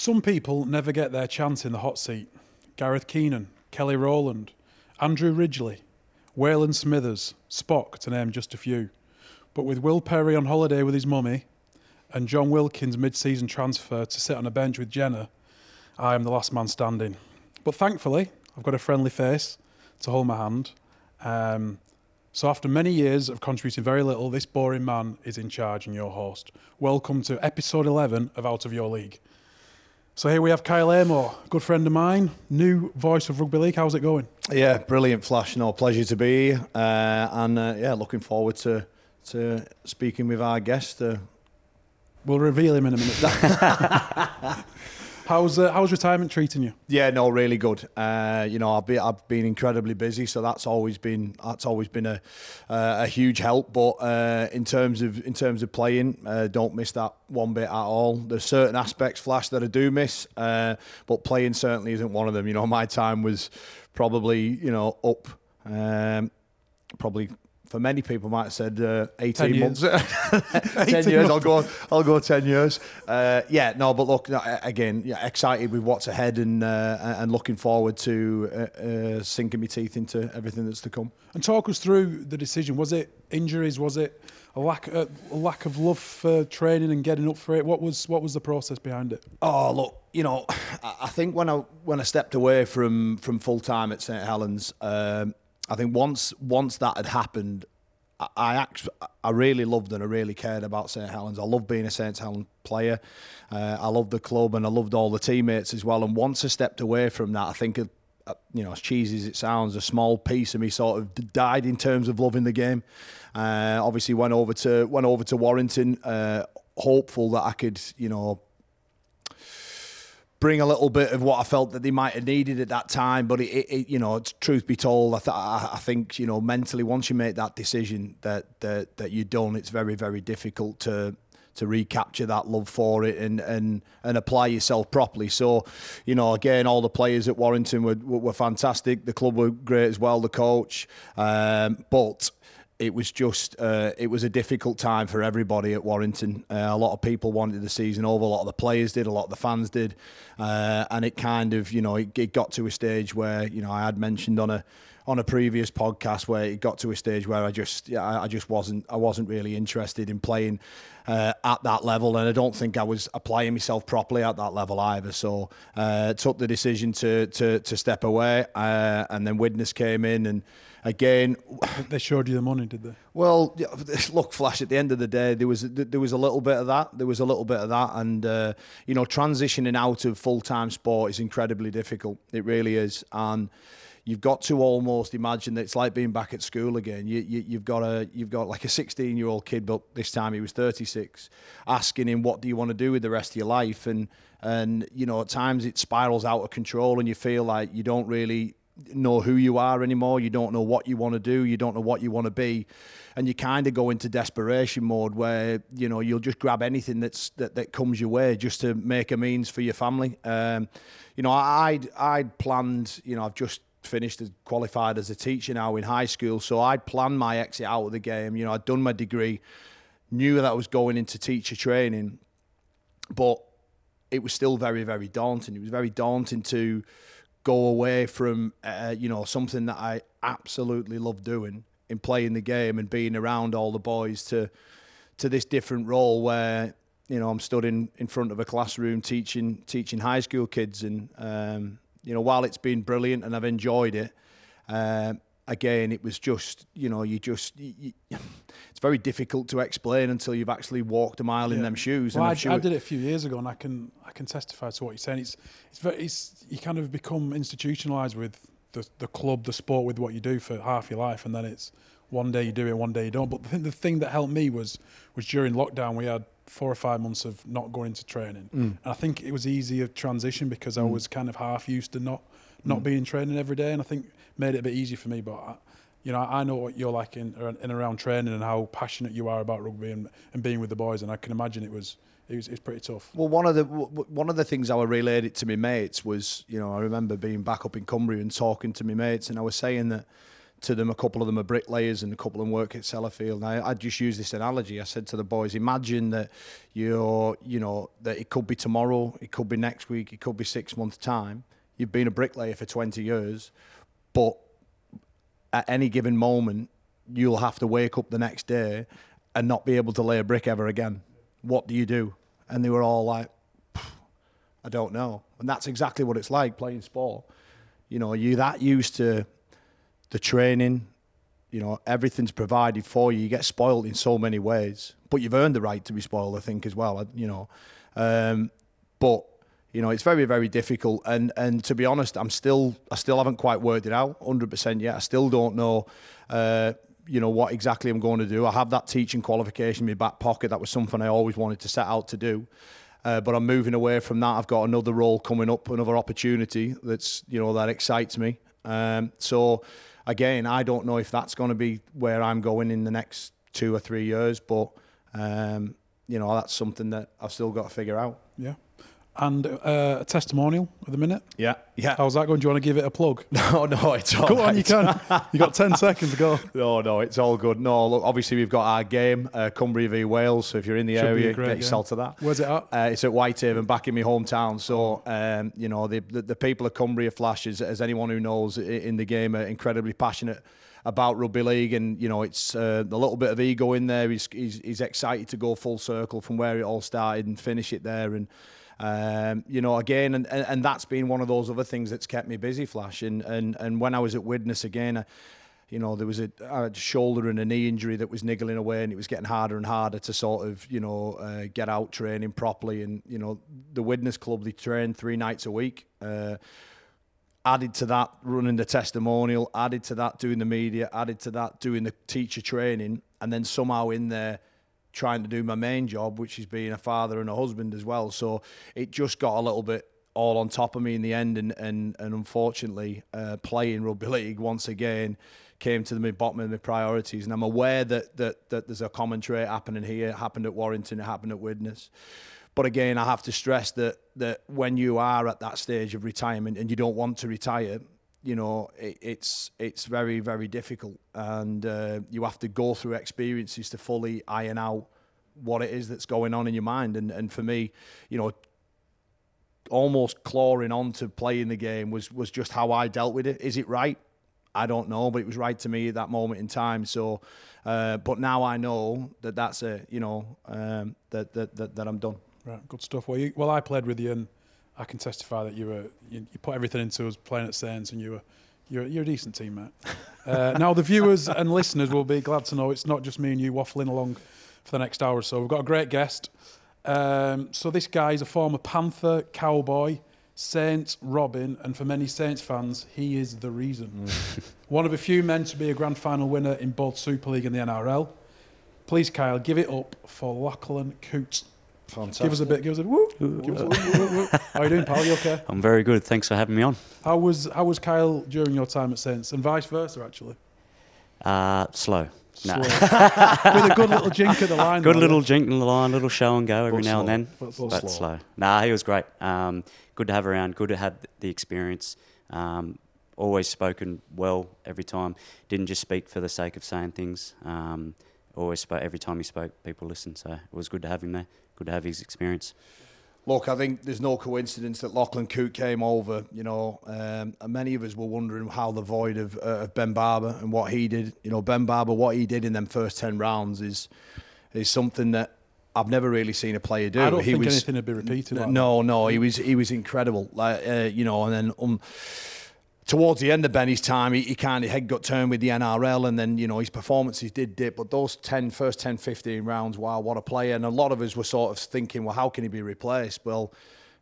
Some people never get their chance in the hot seat. Gareth Keenan, Kelly Rowland, Andrew Ridgeley, Waylon Smithers, Spock, to name just a few. But with Will Perry on holiday with his mummy and Jon Wilkin's mid season transfer to sit on a bench with Jenna, I am the last man standing. But thankfully, I've got a friendly face to hold my hand. Um, so, after many years of contributing very little, this boring man is in charge and your host. Welcome to episode 11 of Out of Your League. So here we have Kyle Amor, good friend of mine, new voice of Rugby League. How's it going? Yeah, brilliant, Flash. No, pleasure to be here. Uh, and uh, yeah, looking forward to, to speaking with our guest. Uh, we'll reveal him in a minute. how's uh, how's retirement treating you? Yeah, no, really good. Uh, you know, I've been I've been incredibly busy, so that's always been that's always been a uh, a huge help. But uh, in terms of in terms of playing, uh, don't miss that one bit at all. There's certain aspects, Flash, that I do miss, uh, but playing certainly isn't one of them. You know, my time was probably you know up. Um, probably for many people might have said uh, 18 months. 10 years. I'll go I'll go 10 years. Uh, yeah no but look again yeah, excited with what's ahead and uh, and looking forward to uh, uh, sinking my teeth into everything that's to come. And talk us through the decision. Was it injuries? Was it a lack a lack of love for training and getting up for it? What was what was the process behind it? Oh look you know I think when I when I stepped away from from full time at St Helens um, I think once once that had happened, I I, I really loved and I really cared about St Helens. I loved being a St Helens player. Uh, I loved the club and I loved all the teammates as well. And once I stepped away from that, I think. It, uh, you know, as cheesy as it sounds, a small piece of me sort of died in terms of loving the game. Uh, obviously, went over to went over to Warrington, uh, hopeful that I could, you know, bring a little bit of what I felt that they might have needed at that time. But it, it you know, truth be told, I, th- I think you know mentally once you make that decision that that that you're done, it's very very difficult to to recapture that love for it and and and apply yourself properly. So, you know, again, all the players at Warrington were were fantastic. The club were great as well. The coach, um, but it was just uh, it was a difficult time for everybody at Warrington. Uh, a lot of people wanted the season over. A lot of the players did. A lot of the fans did, uh, and it kind of you know it, it, got to a stage where you know I had mentioned on a on a previous podcast where it got to a stage where I just yeah, I just wasn't I wasn't really interested in playing uh, at that level, and I don't think I was applying myself properly at that level either. So uh, took the decision to to to step away, uh, and then Widnes came in and again, they showed you the money, did they? Well, look, Flash. At the end of the day, there was there was a little bit of that. There was a little bit of that, and uh, you know, transitioning out of full time sport is incredibly difficult. It really is, and you've got to almost imagine that it's like being back at school again. You, you, have got a you've got like a 16 year old kid, but this time he was 36, asking him what do you want to do with the rest of your life, and and you know at times it spirals out of control, and you feel like you don't really know who you are anymore. You don't know what you want to do. You don't know what you want to be, and you kind of go into desperation mode where you know you'll just grab anything that's that, that comes your way just to make a means for your family. Um, you know, I'd I'd planned. You know, I've just finished as qualified as a teacher now in high school, so I'd planned my exit out of the game. You know, I'd done my degree, knew that I was going into teacher training, but it was still very very daunting. It was very daunting to go away from uh, you know something that I absolutely love doing in playing the game and being around all the boys to to this different role where you know I'm stood in, in front of a classroom teaching teaching high school kids. And um, you know while it's been brilliant and I've enjoyed it uh, again, it was just, you know, you just, you, it's very difficult to explain until you've actually walked a mile yeah. in them shoes. Well, I, I, did it a few years ago, and I can, I can testify to what you're saying. It's, it's very, it's, you kind of become institutionalized with the, the club, the sport, with what you do for half your life, and then it's one day you do it, one day you don't. But the thing, the thing that helped me was, was during lockdown, we had four or five months of not going to training, mm. and I think it was easier transition because I mm. was kind of half used to not not mm. being training every day, and I think made it a bit easier for me. But I, you know, I know what you're like in in around training and how passionate you are about rugby and, and being with the boys, and I can imagine it was it was, pretty tough. Well, one of the one of the things I relayed it to my mates was, you know, I remember being back up in Cumbria and talking to my mates, and I was saying that to them. A couple of them are bricklayers, and a couple of them work at Sellafield. And I, I just used this analogy. I said to the boys, imagine that you're, you know, that it could be tomorrow, it could be next week, it could be six months time. You've been a bricklayer for 20 years, but at any given moment, you'll have to wake up the next day and not be able to lay a brick ever again. What do you do? And they were all like, I don't know. And that's exactly what it's like playing sport. You know, you're that used to the training, you know, everything's provided for you. You get spoiled in so many ways, but you've earned the right to be spoiled, I think, as well. You know, um, but you know, it's very, very difficult. And and to be honest, I'm still, I still haven't quite worked it out 100% yet. I still don't know. Uh, you know what exactly I'm going to do. I have that teaching qualification in my back pocket. That was something I always wanted to set out to do. Uh, but I'm moving away from that. I've got another role coming up, another opportunity that's you know that excites me. Um, so again, I don't know if that's going to be where I'm going in the next two or three years, but um, you know that's something that I've still got to figure out. Yeah. And uh, a testimonial at the minute. Yeah, yeah. How's that going? Do you want to give it a plug? No, no, it's all Come on, you can. You got ten seconds to go. No, no, it's all good. No, look, obviously we've got our game, uh, Cumbria v Wales. So if you're in the Should area, great get game. yourself to that. Where's it at? Uh, it's at Whitehaven, back in my hometown. So, um, you know, the, the the people of Cumbria Flash, as, as anyone who knows in the game, are incredibly passionate about rugby league, and you know, it's uh, a little bit of ego in there. He's, he's he's excited to go full circle from where it all started and finish it there, and. Um, you know, again, and, and, and that's been one of those other things that's kept me busy, Flash. And and, and when I was at Widnes again, I, you know, there was a, a shoulder and a knee injury that was niggling away, and it was getting harder and harder to sort of, you know, uh, get out training properly. And you know, the Widnes Club they train three nights a week. Uh, added to that, running the testimonial. Added to that, doing the media. Added to that, doing the teacher training, and then somehow in there trying to do my main job, which is being a father and a husband as well. So it just got a little bit all on top of me in the end, and and, and unfortunately, uh, playing rugby league once again came to the bottom of my priorities. And I'm aware that that that there's a common trait happening here. It happened at Warrington. It happened at Widnes. But again, I have to stress that that when you are at that stage of retirement and you don't want to retire, you know it, it's it's very very difficult, and uh, you have to go through experiences to fully iron out what it is that's going on in your mind. And and for me, you know, almost clawing on to playing the game was was just how I dealt with it. Is it right? I don't know, but it was right to me at that moment in time. So, uh, but now I know that that's a you know um, that, that that that I'm done. Right, good stuff. Well, you, well, I played with you, and I can testify that you were you, you put everything into us playing at Saints, and you were you're, you're a decent teammate. uh, now, the viewers and listeners will be glad to know it's not just me and you waffling along for the next hour or so. We've got a great guest. Um, so this guy is a former Panther, Cowboy, Saints, Robin, and for many Saints fans, he is the reason. One of a few men to be a grand final winner in both Super League and the NRL. Please, Kyle, give it up for Lachlan Coote. Fantastic. Give us a bit. Give us a woo. Give us a woo, woo, woo. How are you doing, pal? You okay? I'm very good. Thanks for having me on. How was How was Kyle during your time at Saints, and vice versa, actually? Uh, slow. No. Slow. With a good little jink at the line. Good though, little jink in the line, little show and go every But now slow. and then. But- But, but slow. slow. Nah, he was great. Um, good to have around. Good to have the experience. Um, always spoken well every time. Didn't just speak for the sake of saying things. Um, always spoke every time he spoke. People listened. So it was good to have him there. Good to have his experience. Look, I think there's no coincidence that Lachlan Coote came over. You know, um, and many of us were wondering how the void of, uh, of Ben Barba and what he did. You know, Ben Barba, what he did in them first ten rounds is is something that I've never really seen a player do. I don't he think was, anything would be repeated. Like no, no, he was he was incredible. Like uh, you know, and then um, towards the end of Benny's time, he, he kind of head got turned with the NRL, and then you know his performances did dip. But those 10, first 10, 15 rounds, wow, what a player! And a lot of us were sort of thinking, well, how can he be replaced? Well,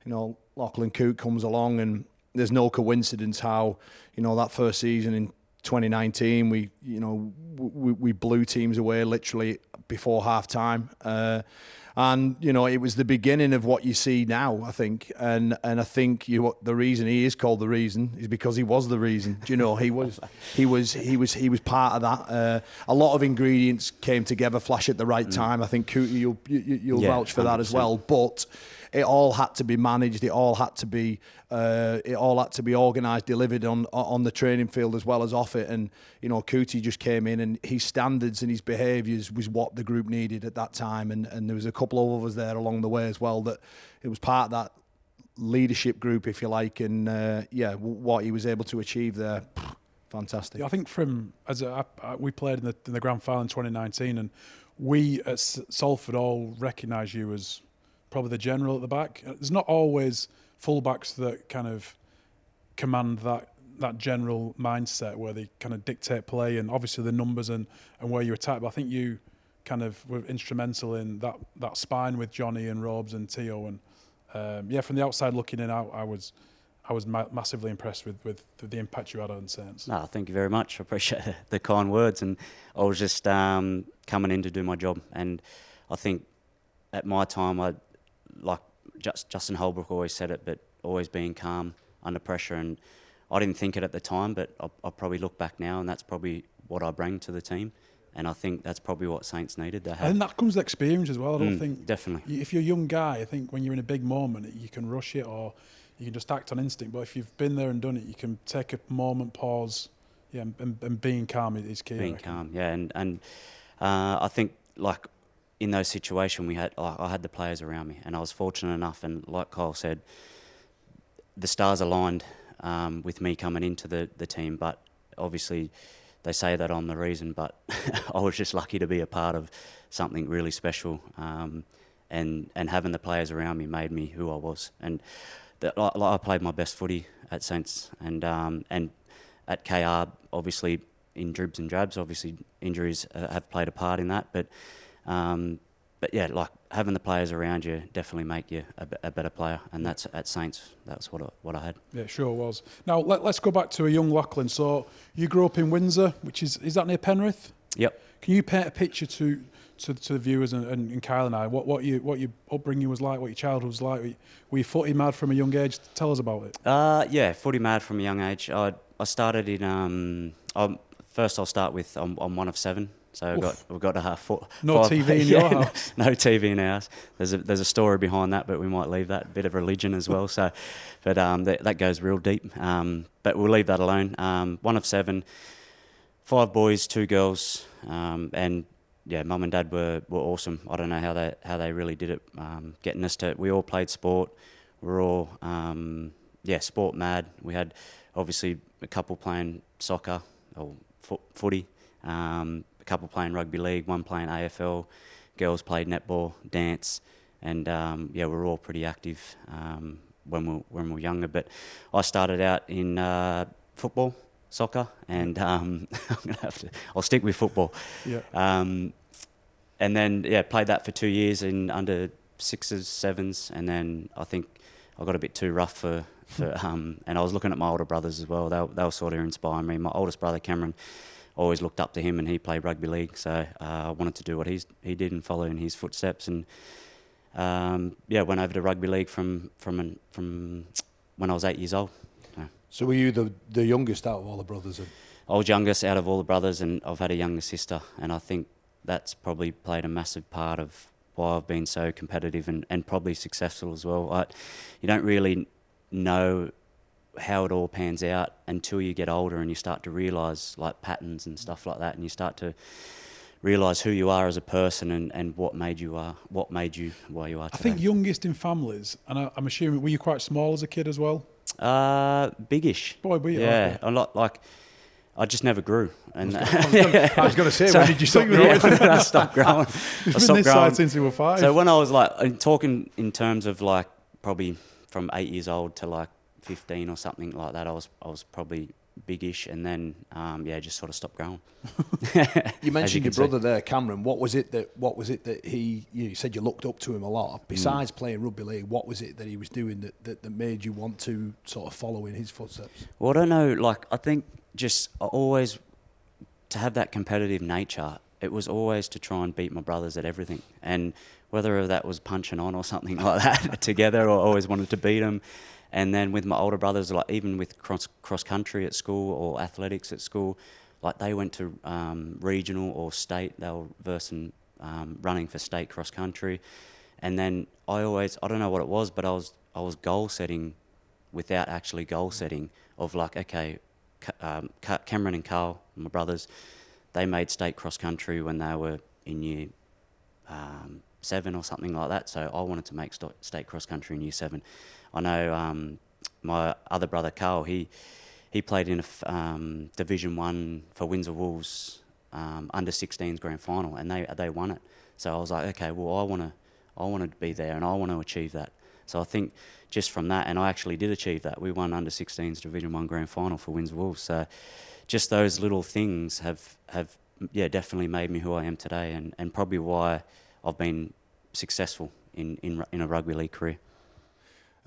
you know, Lachlan Coote comes along, and there's no coincidence how you know that first season in 2019, we you know we, we blew teams away literally before half time. Uh, and you know it was the beginning of what you see now. I think, and and I think you the reason he is called the reason is because he was the reason. Do you know he was he was he was he was part of that. Uh, a lot of ingredients came together, flash at the right time. I think Cootie, you'll you, you'll Yeah, vouch for that as well, but it all had to be managed. It all had to be uh, it all had to be organised, delivered on on the training field as well as off it. And you know, Cootie just came in, and his standards and his behaviours was what the group needed at that time. And and there was a couple of others there along the way as well that it was part of that leadership group, if you like. And uh, yeah, w- what he was able to achieve there, fantastic. Yeah, I think from as we played in the in the grand final in 2019, and we at Salford all recognise you as probably the general at the back. Uh, There's not always fullbacks that kind of command that that general mindset where they kind of dictate play and obviously the numbers and, and where you attack. But I think you kind of were instrumental in that that spine with Johnny and Robes and Theo and um, yeah, from the outside looking in, I, I was I was ma- massively impressed with, with the impact you had on Saints. No, thank you very much. I appreciate the kind words, and I was just um, coming in to do my job. And I think at my time, I like just, Justin Holbrook always said it, but always being calm under pressure. And I didn't think it at the time, but I, I probably look back now, and that's probably what I bring to the team. And I think that's probably what Saints needed. They I had think that comes with experience as well. I don't Mm, think definitely. if you're a young guy, I think when you're in a big moment, you can rush it or you can just act on instinct. But if you've been there and done it, you can take a moment, pause, yeah, and, and, and being calm is key. Being calm. Yeah, and and uh, I think like in those situations we had, I had the players around me, and I was fortunate enough. And like Kyle said, the stars aligned um, with me coming into the the team. But obviously, they say that I'm the reason, but I was just lucky to be a part of something really special. Um, and and having the players around me made me who I was. And like, like I played my best footy at Saints, and um, and at KR, obviously in dribs and drabs, obviously injuries uh, have played a part in that. But um, but yeah, like having the players around you definitely make you a, a better player, and that's at Saints. That's what I, what I had. Yeah, it sure was. Now let, let's go back to a young Lachlan. So you grew up in Windsor, which is is that near Penrith? Yep. Can you paint a picture to to, to the viewers and, and, and Kyle and I what what you what your upbringing was like, what your childhood was like? Were you, were you footy mad from a young age? Tell us about it. Uh, yeah, footy mad from a young age. I I started in um. I'm, first, I'll start with I'm, I'm one of seven, so we've got we've got a half foot. No TV in your house? No TV in our house. There's a there's a story behind that, but we might leave that bit of religion as well. So, but um, that, that goes real deep. Um, but we'll leave that alone. Um, one of seven, five boys, two girls, um, and yeah, mum and dad were, were awesome. I don't know how they how they really did it, um, getting us to. We all played sport. We're all um, yeah, sport mad. We had obviously a couple playing soccer or fo- footy, um, couple playing rugby league, one playing AFL. Girls played netball, dance, and um, yeah, we were all pretty active um, when we when we were younger. But I started out in uh, football, soccer, and um, I'm gonna have to. I'll stick with football. Yeah. Um, and then yeah, played that for two years in under sixes, sevens, and then I think I got a bit too rough for. for um, and I was looking at my older brothers as well. They, they were sort of inspiring me. My oldest brother Cameron, always looked up to him, and he played rugby league. So uh, I wanted to do what he's he did and follow in his footsteps. And um, yeah, went over to rugby league from from an, from when I was eight years old. So So were you the, the youngest out of all the brothers? And I was youngest out of all the brothers, and I've had a younger sister, and I think that's probably played a massive part of why I've been so competitive and, and probably successful as well. I, you don't really know how it all pans out until you get older and you start to realise like patterns and stuff like that, and you start to realise who you are as a person and, and what made you are what made you where you are I think youngest in families, and I, I'm assuming were you quite small as a kid as well? uh, biggish. Boy, were you? Yeah, a lot like I just never grew, and I was going to say, So- when did you stop growing? yeah, I stopped growing. I You've been stopped this growing. since you were five. So when I was like in talking in terms of like probably from eight years old to like fifteen or something like that, I was I was probably biggish, and then um, yeah, just sort of stopped growing. you mentioned can your see. brother there, Cameron. What was it that what was it that he you said you looked up to him a lot? Besides playing rugby league, what was it that he was doing that, that, that made you want to sort of follow in his footsteps? Well, I don't know. Like, I think just I always to have that competitive nature. it was always to try and beat my brothers at everything. And whether that was punching on or something like that together, or always wanted to beat them. And then with my older brothers, like even with cross cross country at school or athletics at school, like they went to um, regional or state. They were versing um, running for state cross country, and then I always I don't know what it was, but I was I was goal setting without actually goal setting of like okay, um, Cameron and Carl, my brothers, they made state cross country when they were in year um, seven or something like that. So I wanted to make st- state cross country in year seven. I know um, my other brother Carl, he he played in a um, Division One for Windsor Wolves um, under 16s grand final, and they they won it. So I was like, okay, well I want to I want to be there, and I want to achieve that. So I think just from that, and I actually did achieve that. We won under 16s Division One grand final for Windsor Wolves. So just those little things have have yeah definitely made me who I am today, and, and probably why I've been successful in, in in a rugby league career.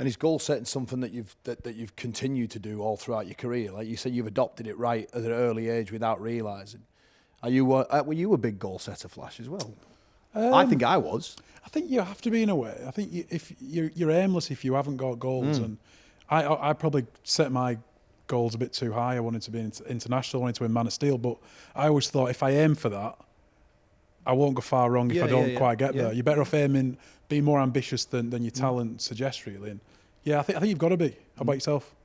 And is goal setting something that you've that, that you've continued to do all throughout your career? Like you said, you've adopted it right at an early age without realising. Are you uh, were you a big goal setter, Flash, as well? Um, I think I was. I think you have to be in a way. I think you, if you're, you're aimless if you haven't got goals, mm. and I, I, I probably set my goals a bit too high. I wanted to be international, I wanted to win Man of Steel, but I always thought if I aim for that, I won't go far wrong if yeah, I don't yeah, quite get there. You're better off aiming, being more ambitious than, than your mm. talent mm. suggests, really. And yeah, I think I think you've got to be. How about yourself?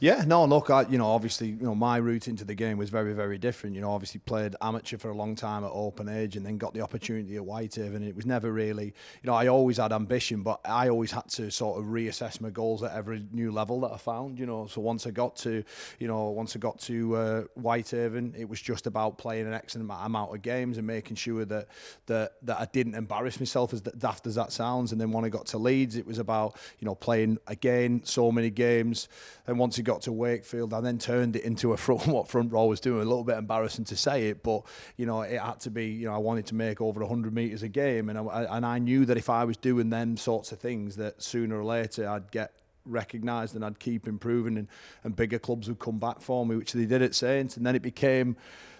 Yeah, no, look, I, you know, obviously, you know, my route into the game was very, very different. You know, obviously played amateur for a long time at open age and then got the opportunity at Whitehaven. And It was never really, you know, I always had ambition, but I always had to sort of reassess my goals at every new level that I found, you know. So once I got to, you know, once I got to uh, Whitehaven, it was just about playing an excellent amount of games and making sure that that that I didn't embarrass myself as daft as that sounds. And then when I got to Leeds, it was about, you know, playing again so many games. And once he got to Wakefield, I then turned it into a front what front row was doing. A little bit embarrassing to say it, but you know it had to be. You know I wanted to make over 100 meters a game, and I, and I knew that if I was doing them sorts of things, that sooner or later I'd get recognised and I'd keep improving, and, and bigger clubs would come back for me, which they did at Saints, and then it became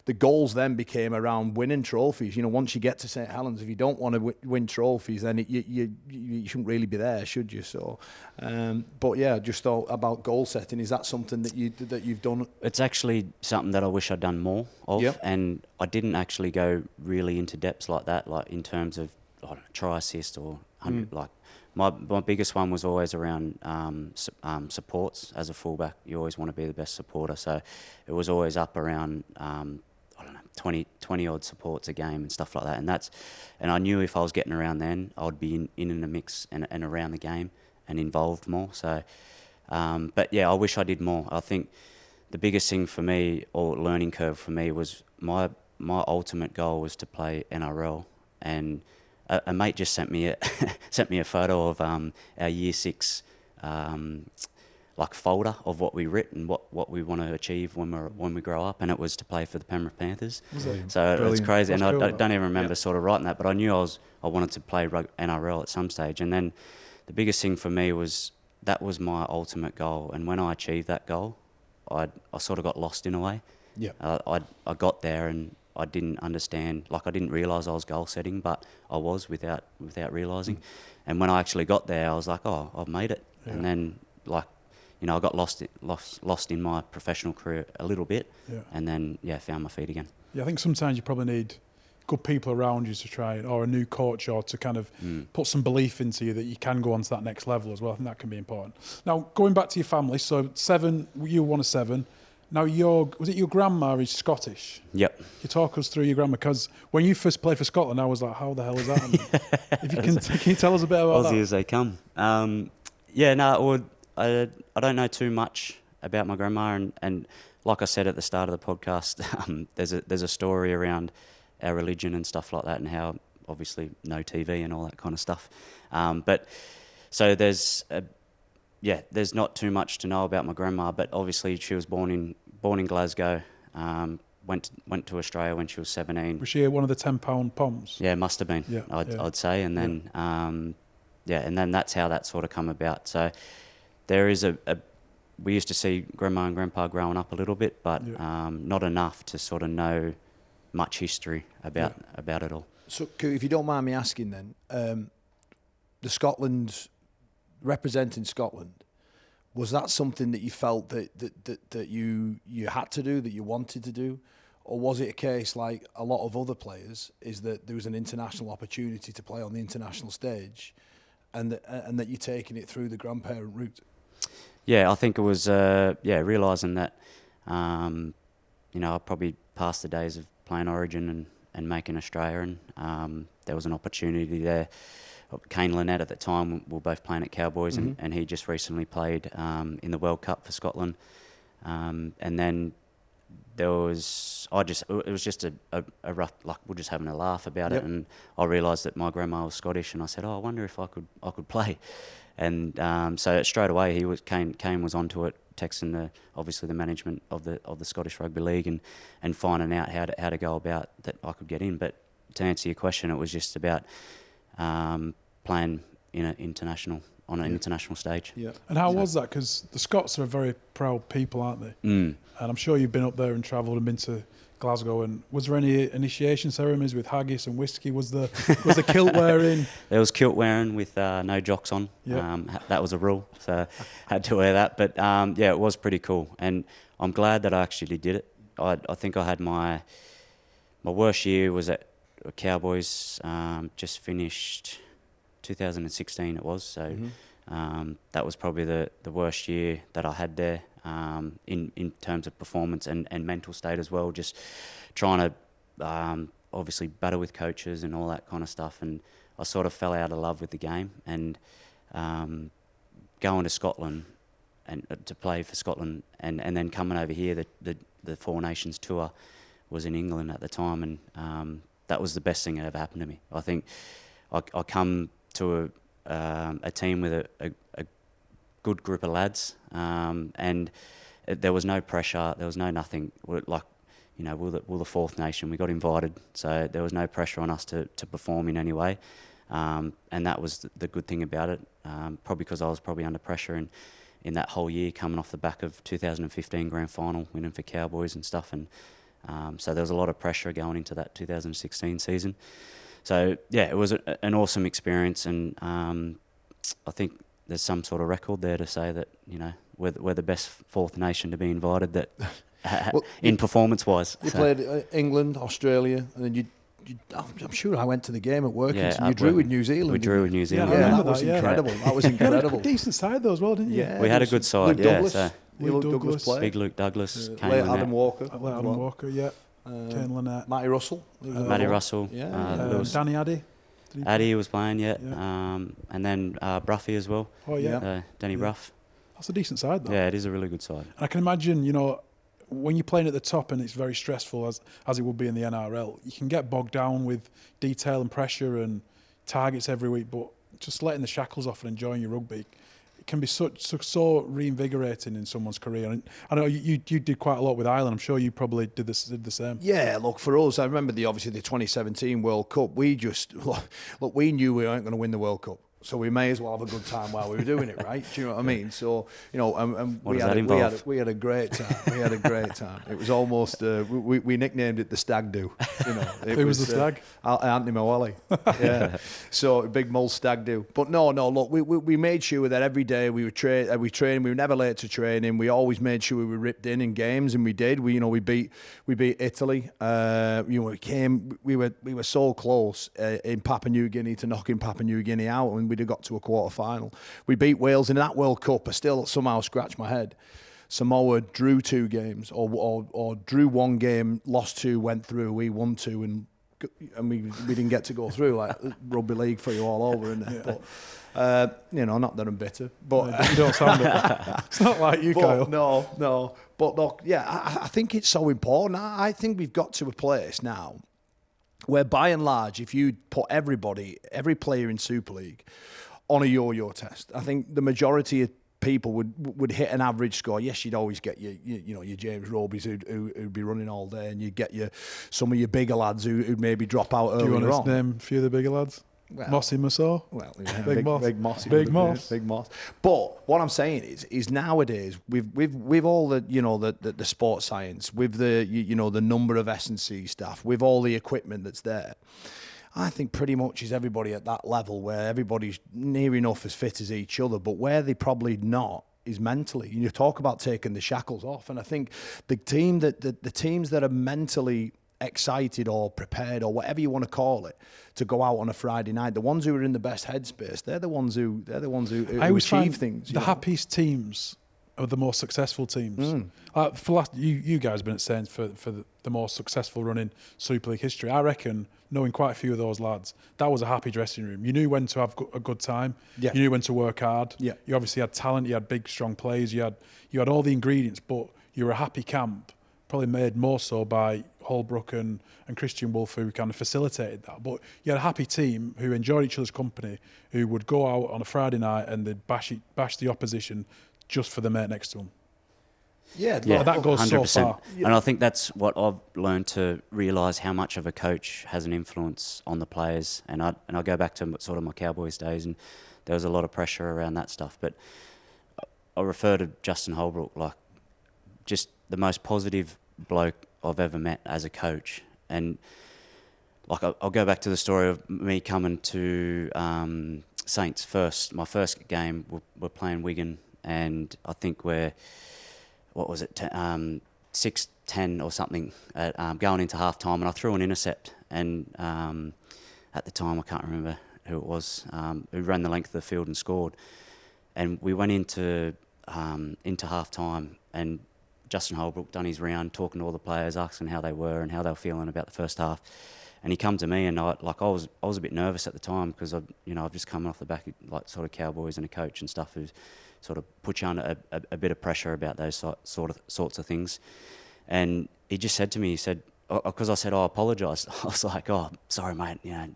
the goals then became around winning trophies. You know, once you get to St Helens, if you don't want to win trophies, then it, you, you you shouldn't really be there, should you? So, um, but yeah, just thought about goal setting. Is that something that you that you've done? It's actually something that I wish I'd done more of, yep. and I didn't actually go really into depths like that, like in terms of I know, try assist or mm. like my, my biggest one was always around um, su- um, supports. As a fullback, you always want to be the best supporter. So it was always up around um, 20, 20 odd supports a game and stuff like that. And that's, and I knew if I was getting around then, I'd be in, in, in the mix and, and around the game and involved more. So, um, but yeah, I wish I did more. I think the biggest thing for me, or learning curve for me, was my my ultimate goal was to play NRL. And a, a mate just sent me a sent me a photo of um, our year six. Um, like folder of what we writ and what, what we want to achieve when we when we grow up, and it was to play for the Penrith Panthers. Brilliant. So Brilliant. it was crazy, That's and cool. I, I, don't even remember sort of writing that, but I knew I was I wanted to play NRL at some stage, and then the biggest thing for me was that was my ultimate goal, and when I achieved that goal, I I sort of got lost in a way. Yeah. Uh, I I got there and I didn't understand, like I didn't realise I was goal setting, but I was without without realising. Mm. And when I actually got there, I was like, oh, I've made it. Yeah. And then like you know, I got lost lost lost in my professional career a little bit, yeah. and then yeah, found my feet again. Yeah, I think sometimes you probably need good people around you to try, or a new coach, or to kind of mm. put some belief into you that you can go on to that next level as well. I think that can be important. Now, going back to your family, so seven, you were one of seven. Now, your was it your grandma is Scottish? Yep. You talk us through your grandma because when you first played for Scotland, I was like, "How the hell is that?" if you can, can you tell us a bit about Aussie that? as they come. Um, yeah, no, I, I don't know too much about my grandma, and, and like I said at the start of the podcast, um, there's a there's a story around our religion and stuff like that, and how obviously no TV and all that kind of stuff. Um, but so there's a, yeah, there's not too much to know about my grandma, but obviously she was born in born in Glasgow. Um, went to, went to Australia when she was 17. Was she one of the 10 pound poms? Yeah, must have been. Yeah, I'd, yeah. I'd say, and then yeah. Um, yeah, and then that's how that sort of come about. So there is a, a, we used to see grandma and grandpa growing up a little bit, but yeah. um, not enough to sort of know much history about about it all. So, if you don't mind me asking, then um, the Scotland representing Scotland was that something that you felt that, that that that you you had to do, that you wanted to do, or was it a case like a lot of other players is that there was an international opportunity to play on the international stage, and that, and that you're taking it through the grandparent route? Yeah, I think it was uh, yeah realizing that um, you know I probably passed the days of playing Origin and, and making Australia, and um, there was an opportunity there. Kane Linnett at the time we were both playing at Cowboys, and, and he just recently played um, in the World Cup for Scotland. Um, and then there was I just it was just a, a, a rough like we're just having a laugh about Yep. it, and I realised that my grandma was Scottish, and I said, oh, I wonder if I could I could play, and um, so straight away he was Kane Kane was onto it, texting the obviously the management of the of the Scottish Rugby League and and finding out how to how to go about that I could get in. But to answer your question, it was just about um, playing in an international on an international stage. Yeah. And how was that? Because the Scots are a very proud people, aren't they? Mm. And I'm sure you've been up there and travelled and been to Glasgow. And was there any initiation ceremonies with haggis and whiskey? Was the was the kilt wearing? There was kilt wearing with uh, no jocks on. Yeah. Um, that was a rule, so had to wear that. But um, yeah, it was pretty cool, and I'm glad that I actually did it. I, I think I had my my worst year was at Cowboys. Um, just finished 2016. It was so. Um, that was probably the, the worst year that I had there um, in in terms of performance and, and mental state as well. Just trying to um, obviously battle with coaches and all that kind of stuff, and I sort of fell out of love with the game and um, going to Scotland and uh, to play for Scotland and, and then coming over here. The, the the Four Nations tour was in England at the time, and um, that was the best thing that ever happened to me. I think I, I come to a um, a team with a, a, a good group of lads, um, and it, there was no pressure. There was no nothing. Like, you know, we're the, we're the fourth nation. We got invited, so there was no pressure on us to, to perform in any way, um, and that was the, good thing about it. Um, probably because I was probably under pressure in, in that whole year, coming off the back of 2015 grand final, winning for Cowboys and stuff, and um, so there was a lot of pressure going into that 2016 season. So yeah, it was a, an awesome experience, and um, I think there's some sort of record there to say that you know we're, the- we're the best fourth nation to be invited that Well, in performance wise. You played uh, England, Australia, and then you. you I'm I'm sure I went to the game at work. Yeah, you at drew with New Zealand. we drew with New Zealand. I Yeah, remember that was that, yeah. incredible. That was You had a incredible. decent side though as well, didn't you? Yeah, We had a good side, Luke yeah, Douglas, so- Luke Luke Douglas, Douglas. played. Big Luke Douglas, Uh, Kane late Linnett, Adam Walker. Like Adam. Walker, yeah. Uh, Kane Linnett. Matty Russell. Uh, Matty. Russell, Yeah, uh, yeah. Um, Danny Addy. Did he- Addy was playing, yeah, Yeah. Um, and then uh, Bruffy as well, Oh yeah. Uh, Danny Yeah. Brough. That's a decent side though. Yeah, it is a really good side. And I can imagine, you know, when you're playing at the top and it's very stressful as as it would be in the NRL, you can get bogged down with detail and pressure and targets every week. But just letting the shackles off and enjoying your rugby, can be such so, so reinvigorating in someone's career. And I know you, you did quite a lot with Ireland. I'm sure you probably did this did the same. Yeah, look for us. I remember the obviously the 2017 World Cup. We just look, we knew we weren't going to win the World Cup, so we may as well have a good time while we were doing it, right? Do you know what I mean? So you know, and, and we, had a, we had a, we had a great time. We had a great time. It was almost uh, we, we nicknamed it the Stag Do. You know, it Who was the stag? Uh, Anthony Mullally. Yeah. so big mull stag do. But no, no. Look, we, we, we made sure that every day we were tra- uh, we trained. We were never late to training. We always made sure we were ripped in in games, and we did. We you know we beat we beat Italy. Uh, you know we came. We were we were so close uh, in Papua New Guinea to knocking Papua New Guinea out, and we'd have got to a quarter final. We beat Wales in that World Cup. I still somehow scratch my head. Samoa drew two games, or, or or drew one game, lost two, went through. We won two, and and we we didn't get to go through like rugby league for you all over, isn't it? But uh, you know, not that I'm bitter, but You don't sound it. It's not like you, but Kyle. no, no. But look, yeah, I, I think it's so important. I, I think we've got to a place now where, by and large, if you put everybody, every player in Super League on a yo-yo test, I think the majority of people would would hit an average score. Yes, you'd always get your, you, you know, your James Robys who'd, who, who'd be running all day, and you'd get your some of your bigger lads who, who'd maybe drop out Do you want on. to name a few of the bigger lads? Well, Mose Masoe. Well, yeah, Big big, Moss. big moss, Big Moss. big moss. But what I'm saying is, is nowadays with with with all the you know the the, the sports science, with the you, you know the number of S and C staff, with all the equipment that's there. I think pretty much is everybody at that level where everybody's near enough as fit as each other, but where they probably not is mentally. You talk about taking the shackles off, and I think the team that the, the teams that are mentally excited or prepared or whatever you want to call it to go out on a Friday night, the ones who are in the best headspace, they're the ones who they're the ones who, who I achieve things. the know. happiest teams are the most successful teams. Mm. Like for last, you you guys have been at Saints for for the, the most successful run in Super League history. I reckon knowing quite a few of those lads, that was a happy dressing room. You knew when to have go- a good time. Yeah. You knew when to work hard. Yeah. You obviously had talent. You had big, strong players. You had you had all the ingredients, but you were a happy camp. Probably made more so by Holbrook and, and Kristian Woolf, who kind of facilitated that. But you had a happy team who enjoyed each other's company, who would go out on a Friday night and they'd bash, it, bash the opposition just for the mate next to them. yeah, Yeah, that goes so 100%. far. And I think that's what I've learned to realise how much of a coach has an influence on the players. And I and I go back to sort of my Cowboys days, and there was a lot of pressure around that stuff. But I refer to Justin Holbrook like just the most positive bloke I've ever met as a coach. And like I'll, I'll go back to the story of me coming to um, Saints first. My first game, we're, we're playing Wigan, and I think we're what was it, te- um, six ten or something, at, um, going into half time, and I threw an intercept. And um, at the time, I can't remember who it was um, who ran the length of the field and scored. And we went into um, into half time, and Justin Holbrook done his round, talking to all the players, asking how they were and how they were feeling about the first half. And he come to me, and I like I was I was a bit nervous at the time because I you know I've just come off the back of like sort of Cowboys and a coach and stuff who's sort of put you under a, a, a bit of pressure about those so, sort of sorts of things. And he just said to me, he said, oh, oh, because I said, oh, I apologise. I was like, oh, sorry, mate, you know,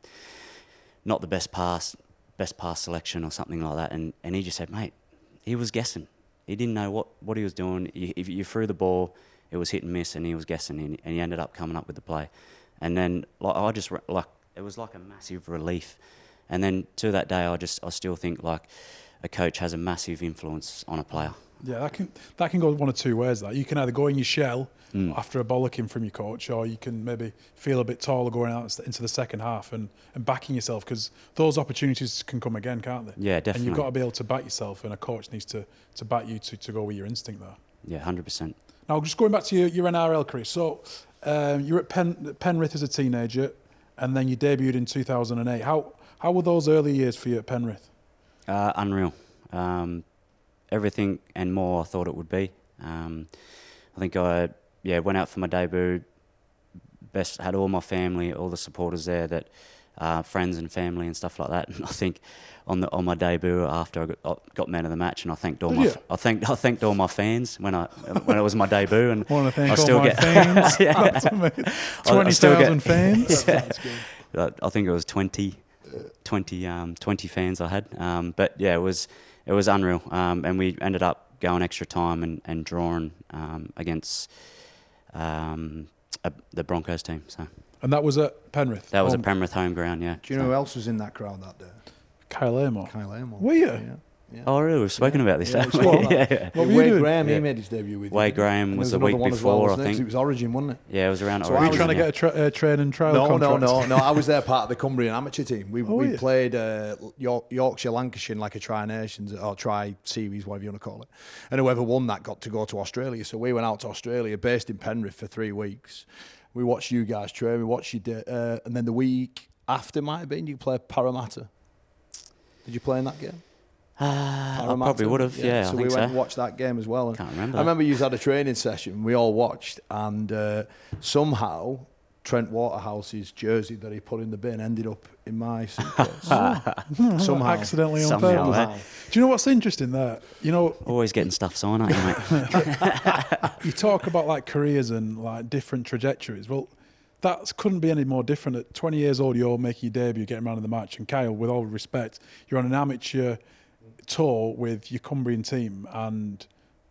not the best pass, best pass selection or something like that. And, and he just said, mate, he was guessing. He didn't know what, what he was doing. You, if you threw the ball, it was hit and miss, and he was guessing, and, he ended up coming up with the play. And then like I just like it was like a massive relief. And then to that day, I just I still think like a coach has a massive influence on a player. Yeah, that can that can go one of two ways. That you can either go in your shell Mm. after a bollocking from your coach, or you can maybe feel a bit taller going out into the second half and, and backing yourself because those opportunities can come again, can't they? Yeah, definitely. And you've got to be able to back yourself, and a coach needs to, to back you to, to go with your instinct there. Yeah, hundred percent. Now, just going back to your, your NRL career. So, um, you're at Pen, Penrith as a teenager, and then you debuted in 2008. How how were those early years for you at Penrith? Uh, unreal. Um, everything and more I thought it would be. Um, I think I yeah went out for my debut. Best had all my family, all the supporters there, that uh, friends and family and stuff like that. And I think on the on my debut after I got, I got man of the match, and I thanked all Did my you? I thanked I thanked all my fans when I when it was my debut, and Want to thank I all still get fans. Yeah. I- I still get- 20,000 fans. Uh, I think it was 20, 20, um, 20 fans I had. Um, but yeah, it was it was unreal. Um, and we ended up going extra time and, and drawing um, against um, a, the Broncos team. So And that was at Penrith. that was Home- at Penrith home ground. Yeah. Do you know So- who else was in that crowd that day? Kyle Amor. Kyle Amor. Were you? Yeah. Yeah. Oh, really? We've spoken about this. Yeah, haven't we we? yeah. What were you Wade doing? Graham, Yeah. he made his debut with you. Graham And was there the week one as well, before, I think. It was Origin, wasn't it? Yeah, it was around. So were you Origin, trying to get a tra- uh, training trial No, contract? no, no, no. I was there part of the Cumbrian amateur team. We, Oh, we yeah. played uh, York, Yorkshire, Lancashire in like a Tri Nations or Tri Series, whatever you want to call it. And whoever won that got to go to Australia. So we went out to Australia, based in Penrith for three weeks. We watched you guys train. We watched you, do, uh, and then the week after might have been you play Parramatta. Did you play in that game? Uh, I Parramatta? probably would have. Yeah, so I we think went so. and watched that game as well. And Can't remember I that. remember you had a training session. We all watched, and uh, somehow Trent Waterhouse's jersey that he put in the bin ended up in my suitcase. somehow. Accidentally on Somehow, purpose. eh? Do you know what's interesting there? You know, Always getting stuff signed, aren't you, mate? you talk about like careers and like different trajectories. Well, that couldn't be any more different. At 20 years old, you're making your debut, getting around in the match. And Kyle, with all respect, you're on an amateur tour with your Cumbrian team, and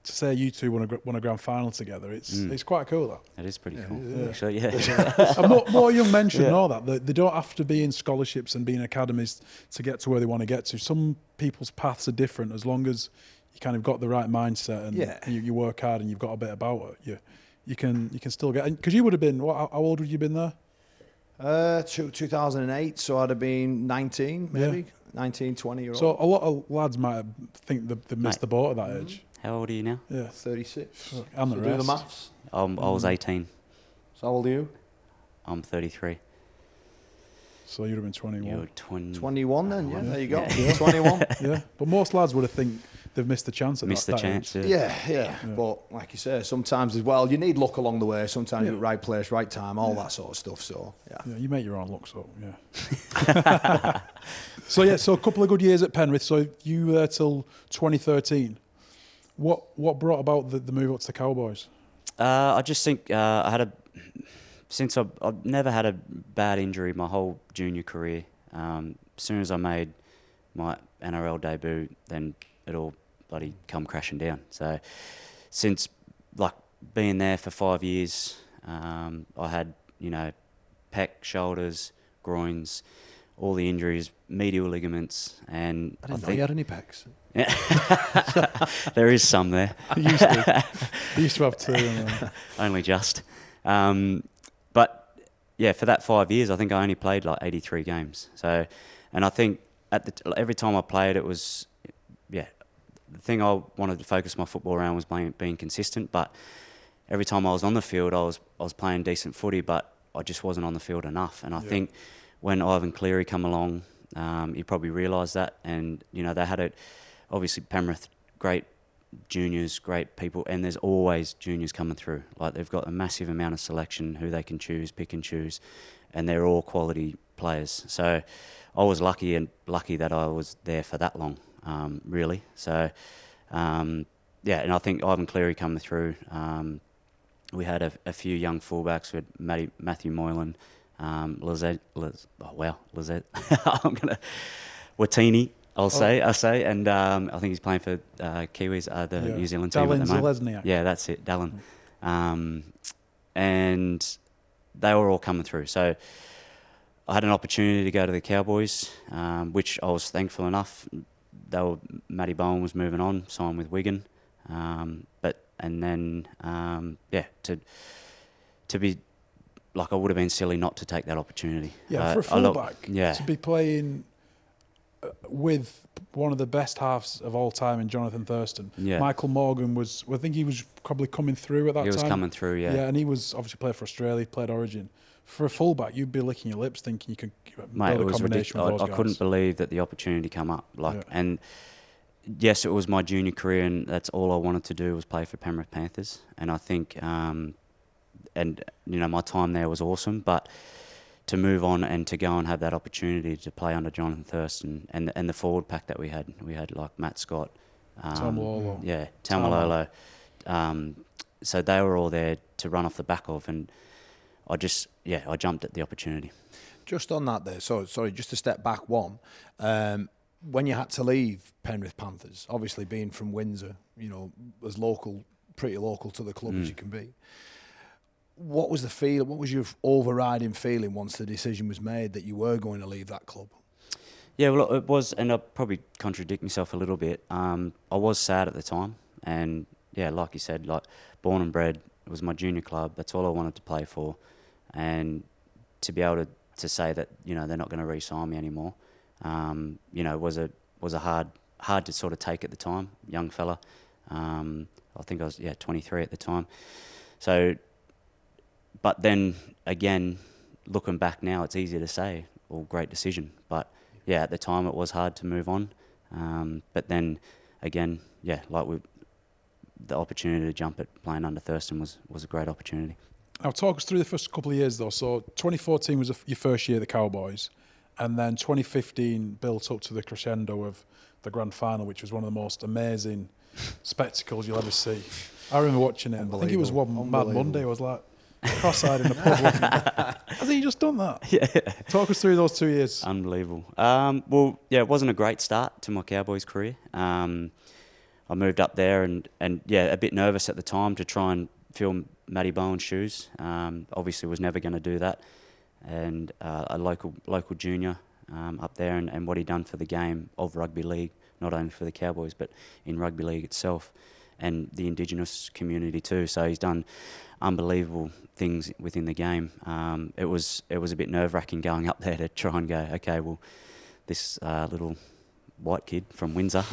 to say you two won a, gr- won a grand final together, it's Mm. it's quite cool. That. That is pretty cool. yeah. Actually, yeah. and more, more young men should Yeah. know that. They, they don't have to be in scholarships and be in academies to get to where they want to get to. Some people's paths are different as long as you kind of got the right mindset and Yeah. you, you work hard and you've got a bit about it. You, you can you can still get because you would have been what? How how old would you have been there? Uh, two, 2008, so I'd have been 19, maybe 19, 20 year old. So a lot of lads might think they, they missed Mate. the boat at that age. How old are you now? Yeah, 36. and the so do the rest. maths. Um, I was 18. So how old are you? I'm 33. So you'd have been 21. You're 20. 21 then, yeah, Yeah. there you go. Yeah. 21. yeah, but most lads would have think they've missed the chance at Missed that, the that chance. age. Yeah. Yeah, yeah, But like you say, sometimes as well, you need luck along the way. Sometimes Yeah. you're right place, right time, all that sort of stuff. So, yeah. Yeah, you make your own luck, so yeah. so yeah, so a couple of good years at Penrith. So you were there till 2013. What what brought about the, the move up to the Cowboys? Uh, I just think uh, I had a since I've, I've never had a bad injury my whole junior career. Um, as soon as I made my NRL debut, then it all bloody come crashing down. So since like being there for five years, um, I had you know pec, shoulders, groins, all the injuries, medial ligaments, and I didn't know think you had any pecs. there is some there. I used to, I used to have two. And, uh, only just. Um, but yeah, for that five years, I think I only played like 83 games. So, and I think at the t- every time I played, it was. The thing I wanted to focus my football around was being, being consistent. But every time I was on the field, I was I was playing decent footy, but I just wasn't on the field enough. And I Yeah. think when Ivan Cleary come along, um, he probably realised that. And you know they had it. Obviously, Penrith, great juniors, great people, and there's always juniors coming through. Like they've got a massive amount of selection who they can choose, pick and choose, and they're all quality players. So I was lucky and lucky that I was there for that long, um, really. So um, yeah, and I think Ivan Cleary coming through. Um, we had a, a few young fullbacks. We had Matty, Matthew Moylan, um, Lizette, Liz, oh wow, Lizette. I'm gonna Watene. I'll say, I say, and um, I think he's playing for uh, Kiwis, uh, the yeah. New Zealand team Dallin at the moment. Zelezniak. Yeah, that's it, Dallin. Um, and they were all coming through. So I had an opportunity to go to the Cowboys, um, which I was thankful enough. They were, Matty Bowen was moving on, signed with Wigan. Um, but and then um, yeah, to to be like I would have been silly not to take that opportunity. Yeah, Uh, for a fullback, yeah, to be playing uh, with one of the best halves of all time in Jonathan Thurston. Yeah. Michael Morgan was, I think he was probably coming through at that time. he was time. coming through. yeah. Yeah, and he was obviously played for Australia, played Origin. For a fullback, you'd be licking your lips thinking you could Mate, build a combination I, I couldn't believe that the opportunity came up. Like, Yeah. and yes, it was my junior career, and that's all I wanted to do was play for Penrith Panthers. And I think, um, and you know, my time there was awesome, but to move on and to go and have that opportunity to play under Jonathan Thurston and and the forward pack that we had, we had like Matt Scott, um, Taumalolo. yeah, Tama. Taumalolo. Um, so they were all there to run off the back of, and I just, yeah, I jumped at the opportunity. Just on that there, so sorry, just to step back one. Um, when you had to leave Penrith Panthers, obviously being from Windsor, you know, as local, pretty local to the club as you can be. What was the feel? What was your overriding feeling once the decision was made that you were going to leave that club? Yeah, well, it was, and I'll probably contradict myself a little bit. Um, I was sad at the time, and yeah, like you said, like born and bred, it was my junior club. That's all I wanted to play for, and to be able to, to say that you know they're not going to re-sign me anymore, um, you know, was a was a hard hard to sort of take at the time, young fella. Um, I think I was yeah 23 at the time, so. But then again, looking back now, it's easier to say, "Well, great decision," but yeah, at the time it was hard to move on. Um, but then again, yeah, like we, the opportunity to jump at playing under Thurston was, was a great opportunity. Now, talk us through the first couple of years, though. So, 2014 was your first year at the Cowboys, and then 2015 built up to the crescendo of the grand final, which was one of the most amazing spectacles you'll ever see. I remember watching it. I think it was one Mad Monday. I was like cross-eyed in the pub. looking, Has he just done that? Yeah. Talk us through those two years. Unbelievable. Um, well, yeah, it wasn't a great start to my Cowboys career. Um, I moved up there and, and yeah, a bit nervous at the time to try and fill Matty Bowen's shoes. Um, obviously, was never going to do that. And uh, a local local junior um, up there and, and what he done for the game of rugby league, not only for the Cowboys but in rugby league itself and the Indigenous community too. So he's done unbelievable things within the game. Um, it was it was a bit nerve wracking going up there to try and go, okay, well, this uh, little white kid from Windsor,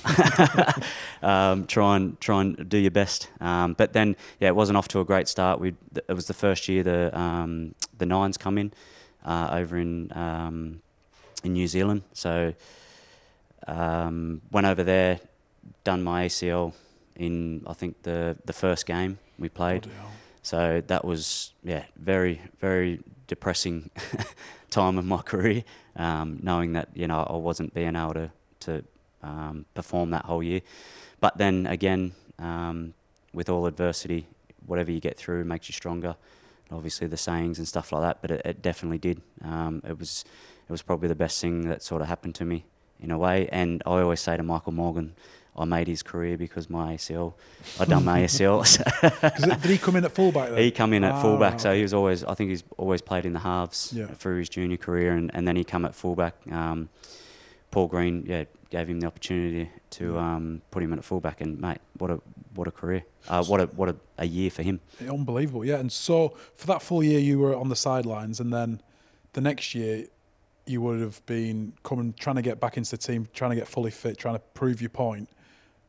um, try and try and do your best. Um, but then, yeah, it wasn't off to a great start. We it was the first year the um, the nines come in uh, over in um, in New Zealand. So um, went over there, done my ACL in I think the the first game we played. Hell. So that was yeah very very depressing time of my career, um, knowing that you know I wasn't being able to to um, perform that whole year. But then again, um, with all adversity, whatever you get through makes you stronger. Obviously the sayings and stuff like that, but it, it definitely did. Um, it was it was probably the best thing that sort of happened to me in a way. And I always say to Michael Morgan, I made his career because my ACL, I done my ACL. It- did he come in at fullback then? he come in at Ah, fullback, so he was always. I think he's always played in the halves Yeah. through his junior career, and, and then he come at fullback. Um, Paul Green, yeah, gave him the opportunity to um, put him in at fullback, and mate, what a what a career, uh, what a what a, a year for him. Unbelievable, yeah. And so for that full year, you were on the sidelines, and then the next year, you would have been coming, trying to get back into the team, trying to get fully fit, trying to prove your point,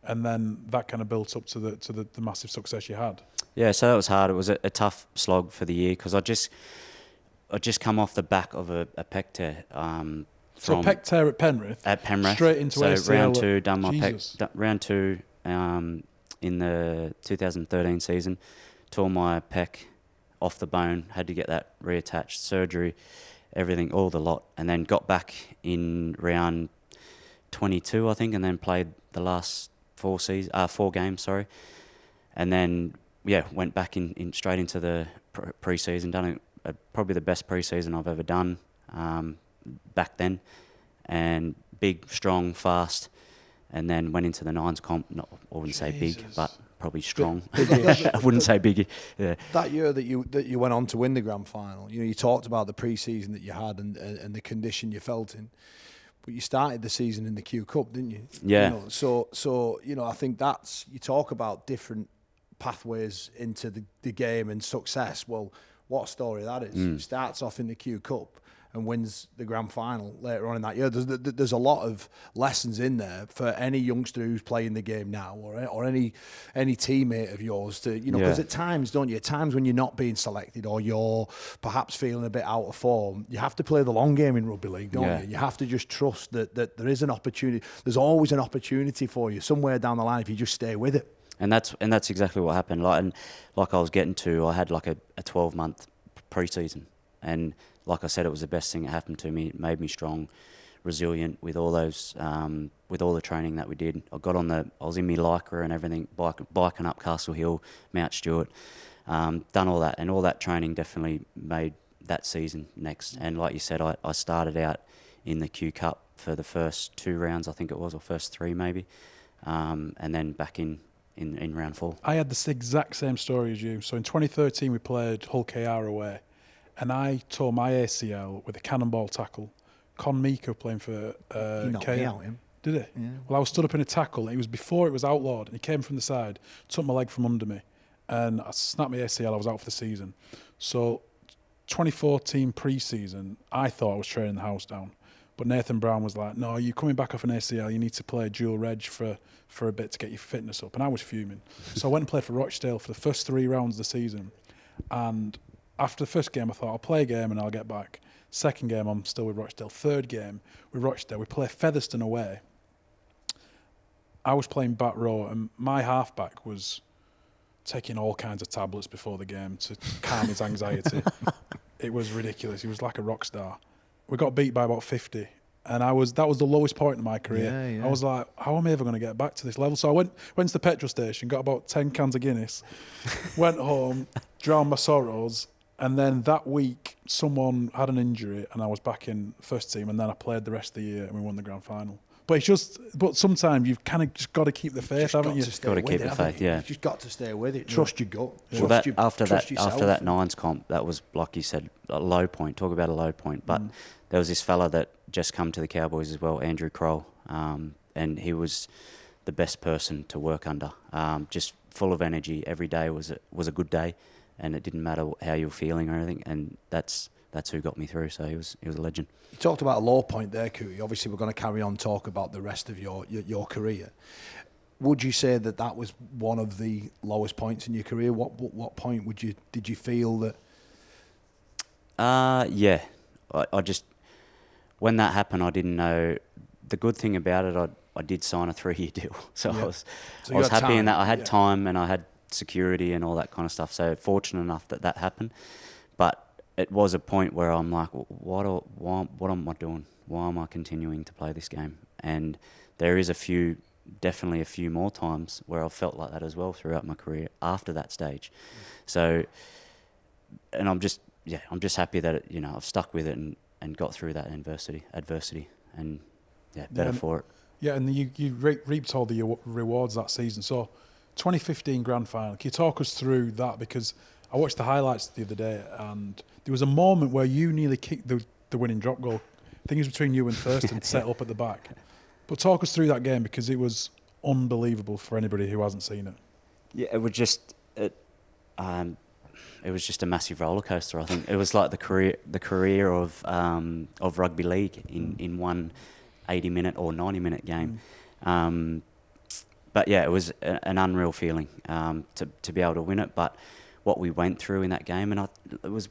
and then that kind of built up to the to the, the massive success you had. Yeah, so that was hard. It was a, a tough slog for the year because I just I just come off the back of a, a pec tear. Um, from pec tear at Penrith, at Penrith. straight into so ACL round two, done my Jesus. pec, d- round two um, in the 2013 season, tore my pec off the bone, had to get that reattached, surgery, everything, all the lot, and then got back in round 22, I think, and then played the last four season, uh, four games, sorry, and then yeah, went back in, in straight into the pre- pre-season, done a, a, probably the best pre-season I've ever done um, back then, and big, strong, fast, and then went into the nines comp. Not, I wouldn't say big, but probably strong. I wouldn't say big. Yeah, that year that you that you went on to win the grand final, you know, you talked about the pre-season that you had and and, and the condition you felt in, but you started the season in the Q Cup, didn't you? Yeah. You know, so so you know, I think that's you talk about different pathways into the, the game and success. Well, what a story that is. Mm. Starts off in the Q Cup and wins the grand final later on in that year. There's there's a lot of lessons in there for any youngster who's playing the game now, or or any any teammate of yours to you know because Yeah. at times don't you at times when you're not being selected or you're perhaps feeling a bit out of form, you have to play the long game in rugby league, don't Yeah. you? You have to just trust that that there is an opportunity. There's always an opportunity for you somewhere down the line if you just stay with it. and that's and that's exactly what happened. Like and like I was getting to, I had like a, a 12 month pre-season, and like I said, it was the best thing that happened to me. It made me strong, resilient with all those um, with all the training that we did. I got on the, I was in my lycra and everything, bike, biking up Castle Hill, Mount Stuart, um, done all that, and all that training definitely made that season next. And like you said, I, I started out in the Q Cup for the first two rounds, I think it was, or first three maybe, um, and then back in, in, in round four. I had this exact same story as you. So in 2013, we played Hull KR away, and I tore my ACL with a cannonball tackle. Con Mika playing for uh, you knocked me out, him. Did he? Well, I was stood up in a tackle. It was before it was outlawed, and he came from the side, took my leg from under me, and I snapped my ACL. I was out for the season. So, 2014 pre-season, I thought I was training the house down, but Nathan Brown was like, "No, you're coming back off an ACL. You need to play dual reg for for a bit to get your fitness up." And I was fuming. So I went and played for Rochdale for the first three rounds of the season, and after the first game, I thought I'll play a game and I'll get back. Second game, I'm still with Rochdale. Third game, with Rochdale, we play Featherstone away. I was playing back row, and my halfback was taking all kinds of tablets before the game to calm his anxiety. it was ridiculous. He was like a rock star. We got beat by about 50. And I was that was the lowest point in my career. Yeah, yeah. I was like, how am I ever going to get back to this level? So I went went to the petrol station, got about 10 cans of Guinness, went home, drowned my sorrows, and then that week someone had an injury and I was back in first team and then I played the rest of the year and we won the grand final. But it's just, but sometimes you've kind of just got to keep the faith, Just haven't got you? to Gotta keep it, the faith, you? yeah. You've just got to stay with it. Trust your gut. Well, that your, after trust that yourself. after that nines comp, that was like you said, a low point. Talk about a low point. But Mm. there was this fella that just come to the Cowboys as well, Andrew Kroll, um, and he was the best person to work under. Um, just full of energy. Every day was a, was a good day, and it didn't matter how you were feeling or anything. And that's that's who got me through. So he was he was a legend. You talked about a low point there, Cootie. Obviously, we're going to carry on talk about the rest of your, your your career. Would you say that that was one of the lowest points in your career? What what, what point would you did you feel that? Uh, yeah. I, I just, when that happened, I didn't know. The good thing about it, I, I did sign a three year deal. So Yeah. I was, So I was happy in that. I had yeah. time and I had security and all that kind of stuff. So fortunate enough that that happened. But it was a point where I'm like, what, why, what am I doing? Why am I continuing to play this game? And there is a few, definitely a few more times where I've felt like that as well throughout my career after that stage. So, and I'm just yeah, I'm just happy that it, you know I've stuck with it and, and got through that adversity adversity and yeah, better and- for it. Yeah, and you, you re- reaped all the rewards that season. So, 2015 grand final. Can you talk us through that? Because I watched the highlights the other day, and there was a moment where you nearly kicked the, the winning drop goal. I think it was between you and Thurston set up at the back. But talk us through that game because it was unbelievable for anybody who hasn't seen it. Yeah, it was just it, um, it was just a massive roller coaster. I think it was like the career the career of um, of rugby league in, in one 80 minute or 90 minute game. Um, but yeah, it was a, an unreal feeling um, to to be able to win it. But what we went through in that game, and I, it was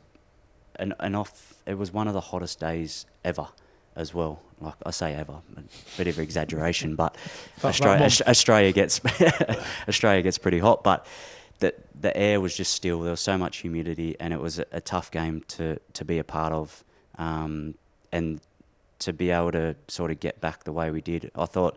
an, an off. It was one of the hottest days ever, as well. Like I say, ever, a bit of exaggeration, but Australia. Australia gets Australia gets pretty hot, but the the air was just still. There was so much humidity, and it was a, a tough game to to be a part of, um, and to be able to sort of get back the way we did. I thought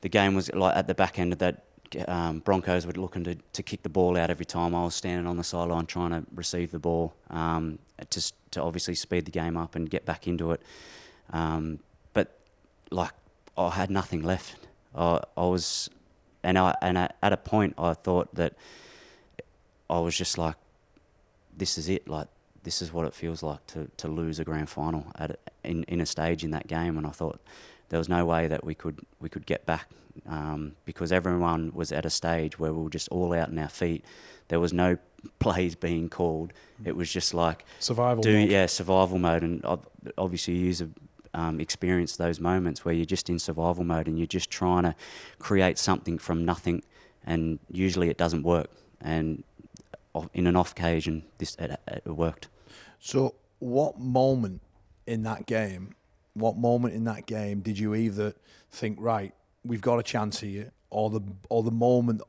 the game was like at the back end of that. Um, Broncos were looking to, to kick the ball out every time. I was standing on the sideline trying to receive the ball, um, to to obviously speed the game up and get back into it. Um, but like I had nothing left. I, I was, and I and I, at a point I thought that I was just like, this is it. Like this is what it feels like to, to lose a grand final at in in a stage in that game. And I thought there was no way that we could we could get back um, because everyone was at a stage where we were just all out in our feet. There was no plays being called. It was just like Survival. do mode. yeah survival mode and obviously you use a um, experience those moments where you're just in survival mode and you're just trying to create something from nothing and usually it doesn't work and in an off occasion this it, it worked So, what moment in that game? What moment in that game did you either think, right, we've got a chance here, or the or the moment?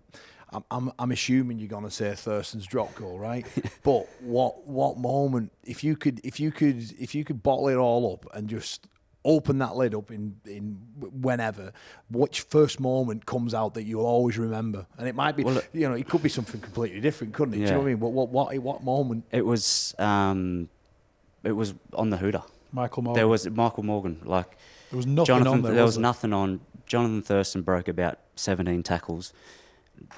I'm I'm, I'm assuming you're gonna say Thurston's drop goal, right? but what what moment? If you could if you could if you could bottle it all up and just open that lid up in in whenever which first moment comes out that you'll always remember and it might be Well, you know it could be something completely different couldn't it do you know Yeah. what i mean what what what, what moment it was um, it was on the hooter Michael Morgan. there was Michael Morgan like There was nothing Jonathan, on there. there was was nothing on. Jonathan Thurston broke about 17 tackles,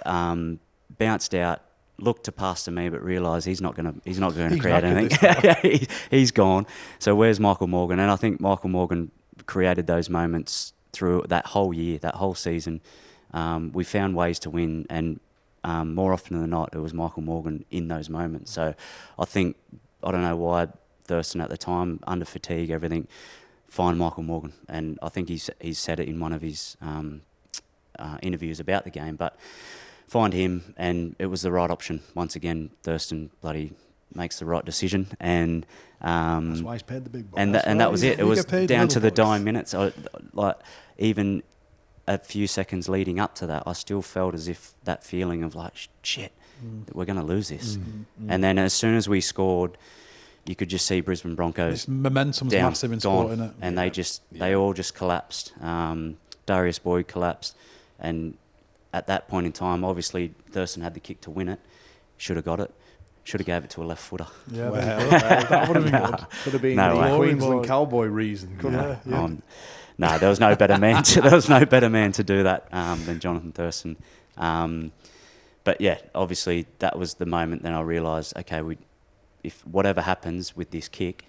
um, bounced out, looked to pass to me, but realised he's not going to. He's not going to create anything. He- he's gone. So where's Michael Morgan? And I think Michael Morgan created those moments through that whole year, that whole season. Um, we found ways to win, and um, more often than not, it was Michael Morgan in those moments. So I think I don't know why Thurston at the time, under fatigue, everything, find Michael Morgan, and I think he's he's said it in one of his um, uh, interviews about the game. But find him, and it was the right option. Once again, Thurston bloody makes the right decision, and um, That's why he's paid the big bucks. and that, and that was it. It was down to the dying minutes. I, like even a few seconds leading up to that, I still felt as if that feeling of like shit, we're going to lose this. And then as soon as we scored, you could just see Brisbane Broncos This momentum's down, massive in gone, sport, innit? and they just they all just collapsed. Um, Darius Boyd collapsed, and at that point in time, obviously Thurston had the kick to win it. Should have got it. Should have gave it to a left footer. Yeah, Well, there you go. that would have been good. Could have been No the way. Queensland boy. cowboy reason, couldn't Yeah, it? yeah. Um, no, there was no better man. To, there was no better man to do that um, than Jonathan Thurston. Um, but yeah, obviously that was the moment. Then I realised, okay, we, if whatever happens with this kick,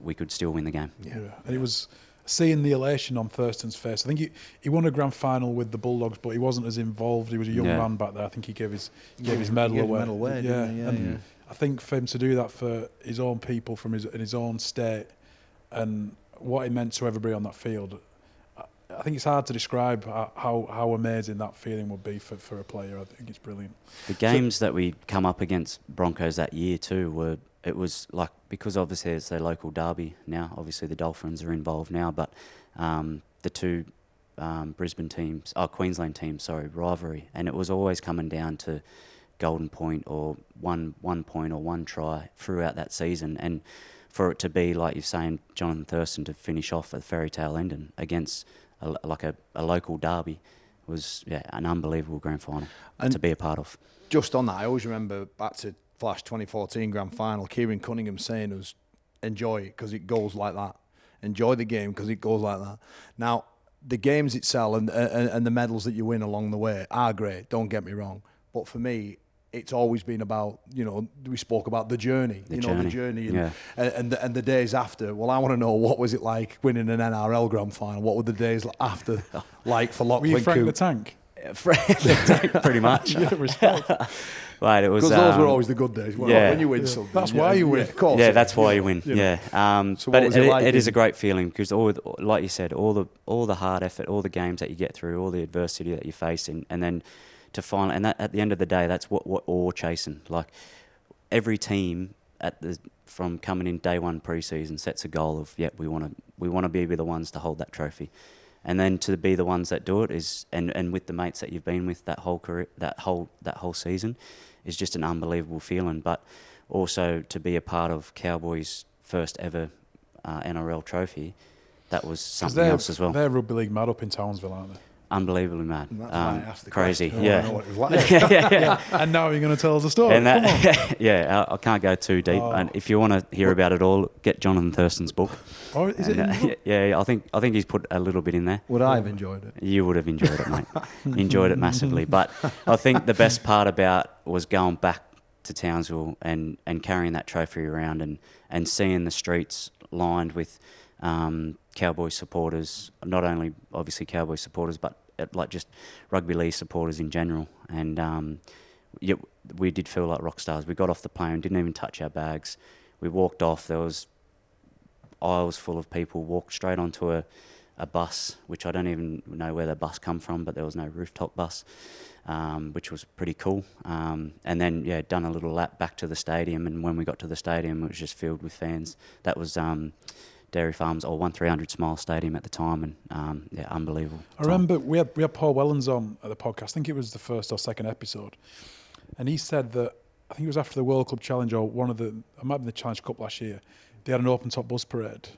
we could still win the game. Yeah. And it was seeing the elation on Thurston's face. I think he, he won a grand final with the Bulldogs, but he wasn't as involved. He was a young Yeah. man back there. I think he gave his he gave Yeah, his medal gave away. medal away, yeah. Yeah, and yeah. I think for him to do that for his own people from his in his own state and what it meant to everybody on that field. I- think it's hard to describe how, how, amazing that feeling would be for, for a player. I think it's brilliant. The games that we come up against Broncos that year too were it was like because obviously it's their local derby now. Obviously the Dolphins are involved now, but um, the two um, Brisbane teams, oh Queensland teams, sorry, rivalry, and it was always coming down to golden point or one one point or one try throughout that season, and for it to be like you're saying, Jonathan Thurston to finish off at fairy tale ending against a, like a, a local derby was yeah an unbelievable grand final And- to be a part of. just on that, I always remember back to Flash 2014 grand final, Keiron Cunningham saying us, enjoy it because it goes like that. Enjoy the game because it goes like that. Now, the games itself and, and, and the medals that you win along the way are great, don't get me wrong. But for me, it's always been about, you know, we spoke about the journey, The you know, the journey, journey and, yeah. and, and, the, and the days after. Well, I want to know what was it like winning an NRL grand final? What were the days after like for Were Lachlan you Frank the Coote? Tank? pretty much. yeah, respect. Right, it was. Because those were um, always the good days. Well, yeah. when you win Yeah. something. That's why you win. of course. yeah, that's why you you win. you. Yeah, um, So but it, it like it is a great feeling because all, the- like you said, all the all the hard effort, all the games that you get through, all the adversity that you face, and, and then to finally, and that, at the end of the day, that's what what all chasing. Like every team at the from coming in day one preseason sets a goal of, yeah we want to we want to be the ones to hold that trophy. And then to be the ones that do it is, and, and with the mates that you've been with that whole career, that whole that whole season, is just an unbelievable feeling. But also to be a part of Cowboys' first ever uh, NRL trophy, that was something else as well. They're rugby league mad up in Townsville, aren't they? Unbelievably mad, And that's why um, I asked the crazy, question. I wanna know yeah. what it was like. yeah, yeah, yeah. And now you're going to tell us a story. And Come on. that, yeah, I, I can't go too deep. Oh. And if you want to hear about it all, get Jonathan Thurston's book. Or is it And, in uh, yeah, I think I think he's put a little bit in there. Would I have enjoyed it? You would have enjoyed it, mate. enjoyed it massively. But I think the best part about was going back to Townsville and, and carrying that trophy around and, and seeing the streets lined with um, Cowboy supporters, not only obviously Cowboy supporters, but uh, like just rugby league supporters in general. And um, yeah, we did feel like rock stars. We got off the plane, didn't even touch our bags. We walked off. There was aisles full of people. Walked straight onto a, a bus, which I don't even know where the bus come from, but there was no rooftop bus, um, which was pretty cool. Um, and then yeah, done a little lap back to the stadium. And when we got to the stadium, it was just filled with fans. That was. Um, Dairy Farmers or one three hundred Smile Stadium at the time, and um, yeah, unbelievable. I time. remember we had we had Paul Wellens on at the podcast. I think it was the first or second episode, and he said that I think it was after the World Club Challenge or one of the it might have been the Challenge Cup last year. They had an open top bus parade.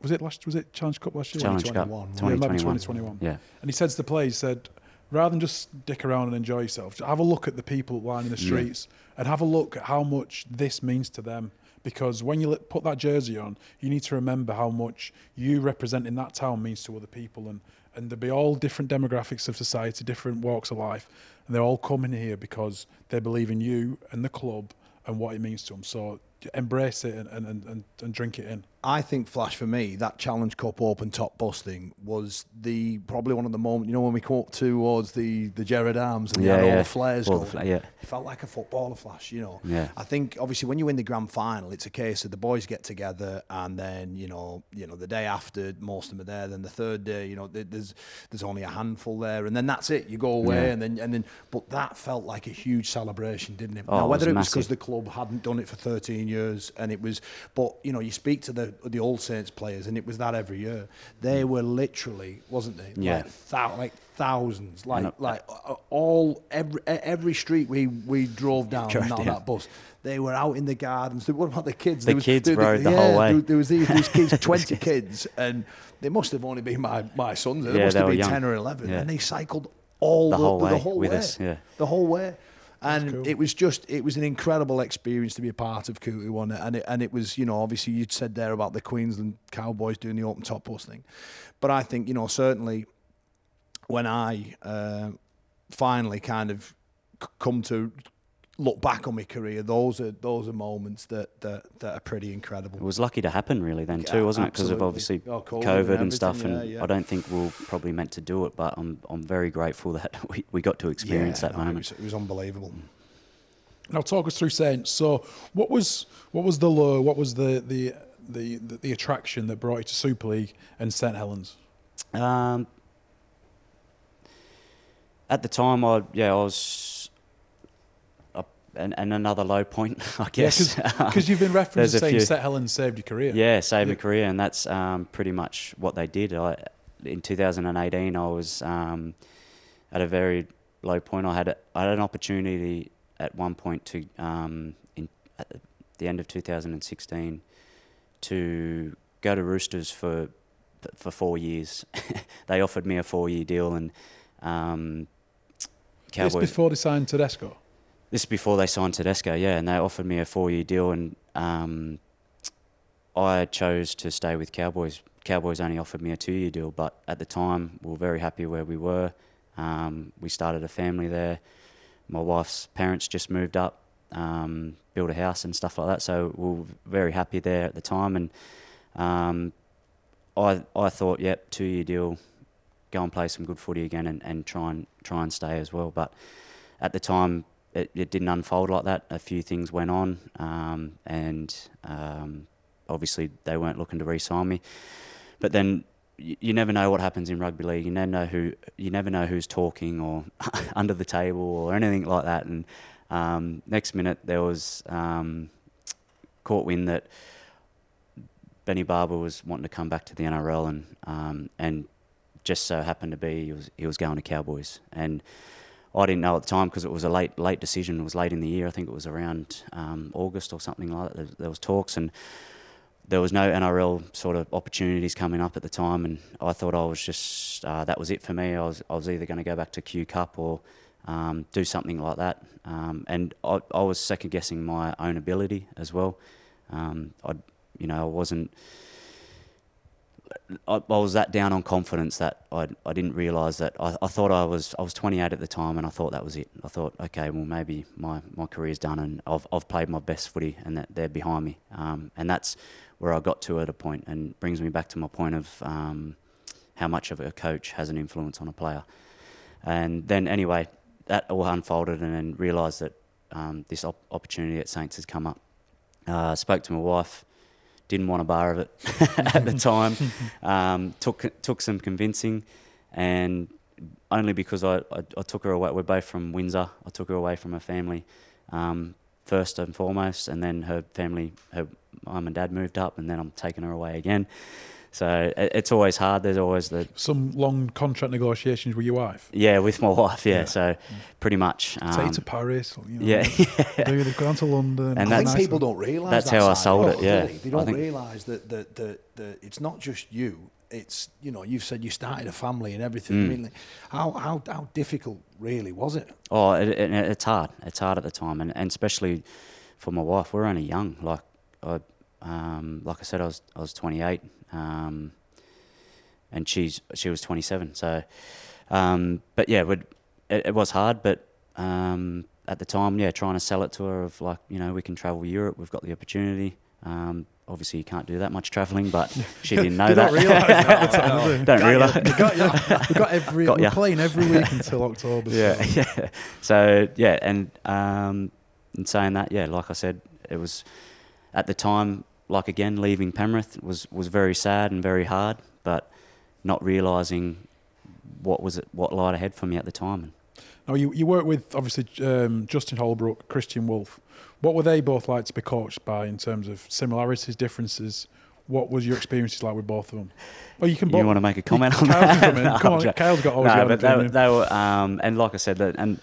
Was it last? Was it Challenge Cup last year? Challenge Cup 2021. Yeah, it might be 2021. 2021. Yeah, And he said to the players, he said, rather than just dick around and enjoy yourself, just have a look at the people lining the Yeah. streets and have a look at how much this means to them. Because when you put that jersey on, you need to remember how much you representing that town means to other people. And, and there'll be all different demographics of society, different walks of life. And they're all coming here because they believe in you and the club and what it means to them. So embrace it and, and, and, and, and drink it in. I think Flash for me, that Challenge Cup open top bus thing was the probably one of the moments. You know when we come up towards the the Gerard Arms and Yeah, yeah, all the flares All going. the fla- yeah. It felt like a footballer Flash. You know. Yeah. I think obviously when you win the grand final, it's a case of the boys get together and then you know you know the day after most of them are there. Then the third day, you know there's there's only a handful there, and then that's it. You go away Yeah. and then and then. But that felt like a huge celebration, didn't it? Oh, now whether it was because the club hadn't done it for 13 years and it was but you know you speak to the the old saints players and it was that every year they mm. were literally wasn't they Yeah. like, thou- like thousands like know. like all every every street we we drove down Drove on down. that bus they were out in the gardens what about the kids The There was- kids there- rode the yeah, whole way. there, there was these, these kids 20 kids and they must have only been my my sons they Yeah, must they have been young. 10 or 11 Yeah. and they cycled all The the, whole the way whole with way us, yeah. the whole way and cool. it was just it was an incredible experience to be a part of Kutu one, and it, and it was you know obviously you'd said there about the Queensland Cowboys doing the open top bus thing, but I think you know certainly when I uh, finally kind of come to look back on my career, those are those are moments that that, that are pretty incredible. It was lucky to happen, really, then Yeah, too, wasn't it? Because of obviously Oh, COVID and COVID, and stuff. everything, And yeah, yeah. I don't think we're probably meant to do it, but I'm I'm very grateful that we, we got to experience Yeah, that no, it moment. was, it was unbelievable. Now talk us through Saints. So what was what was the low? What was the the the, the, the attraction that brought you to Super League and St Helens? Um, at the time, I yeah, I was. And, and another low point, I guess. because you've been referenced There's as a saying few. St Helens saved your career. Yeah, saved my career, and that's um, pretty much what they did. I, in 2018, I was um, at a very low point. I had a, I had an opportunity at one point to um, in at the end of 2016 to go to Roosters for for four years. they offered me a four year deal, and um, This Cowboys. before they signed Tedesco. This is before they signed Tedesco, yeah, and they offered me a four-year deal, and um, I chose to stay with Cowboys. Cowboys only offered me a two-year deal, but at the time we were very happy where we were. Um, we started a family there. My wife's parents just moved up, um, built a house and stuff like that, so we were very happy there at the time. And um, I I thought, yep, two-year deal, go and play some good footy again, and, and try and try and stay as well. But at the time, it, it didn't unfold like that. A few things went on, um, and um, obviously they weren't looking to re-sign me. But then you, you never know what happens in rugby league. You never know who you never know who's talking or under the table or anything like that. And um, next minute there was um, caught wind that Benny Barba was wanting to come back to the NRL and um, and just so happened to be he was he was going to Cowboys and I didn't know at the time because it was a late late decision. It was late in the year. I think it was around um, August or something like that. There, was talks and there was no NRL sort of opportunities coming up at the time, and I thought I was just uh, that was it for me. I was I was either going to go back to Q Cup or um, do something like that, um, and I, I was second guessing my own ability as well. Um, I you know I wasn't. I, I was that down on confidence that I, I didn't realise that I, I thought I was I was 28 at the time and I thought that was it. I thought okay well maybe my, my career's done and I've, I've played my best footy and that they're behind me um, and that's where I got to at a point and brings me back to my point of um, how much of a coach has an influence on a player. And then anyway that all unfolded and then realised that um, this op- opportunity at Saints has come up. Uh, spoke to my wife didn't want a bar of it at the time. Um, took took some convincing, and only because I, I, I took her away. We're both from Windsor. I took her away from her family um, first and foremost, and then her family, her mum and dad moved up, and then I'm taking her away again. So it, it's always hard. There's always the Some long contract negotiations with your wife. yeah with my wife. Yeah, Yeah. so pretty much. Take Um, to Paris. Or, you know, yeah, do they've gone to London. And I that's- think people don't realise that's that how I sold it, yeah. They, They don't think- realise that, that, that, that it's not just you. It's you know you've said you started a family and everything. Mm. I mean, like, how how how difficult really was it? Oh, it, it, it's hard. It's hard at the time, and, and especially for my wife. We're only young. Like I, um, like I said, I was I was 28, um, and she's she was 27. So, um, but yeah, we'd, it, it was hard. But um, at the time, yeah, trying to sell it to her of like you know we can travel Europe. We've got the opportunity. Um, obviously, you can't do that much traveling, but she didn't know They that. don't realise that time, do they? don't realise. We got, yeah, we got every. Got we're ya. playing every week until October. so- Yeah, yeah. So yeah, and um, in saying that, yeah, like I said, it was at the time, like again, leaving Penrith was was very sad and very hard, but not realizing what was it, what lied ahead for me at the time. Now you you work with obviously um, Justin Holbrook, Kristian Woolf. What were they both like to be coached by in terms of similarities, differences? What was your experiences like with both of them? Well, you can. You both, want to make a comment on Kyle that? can come in. No, Come on, joking. Kyle's got always no, but they, they were, um, and like I said, that, and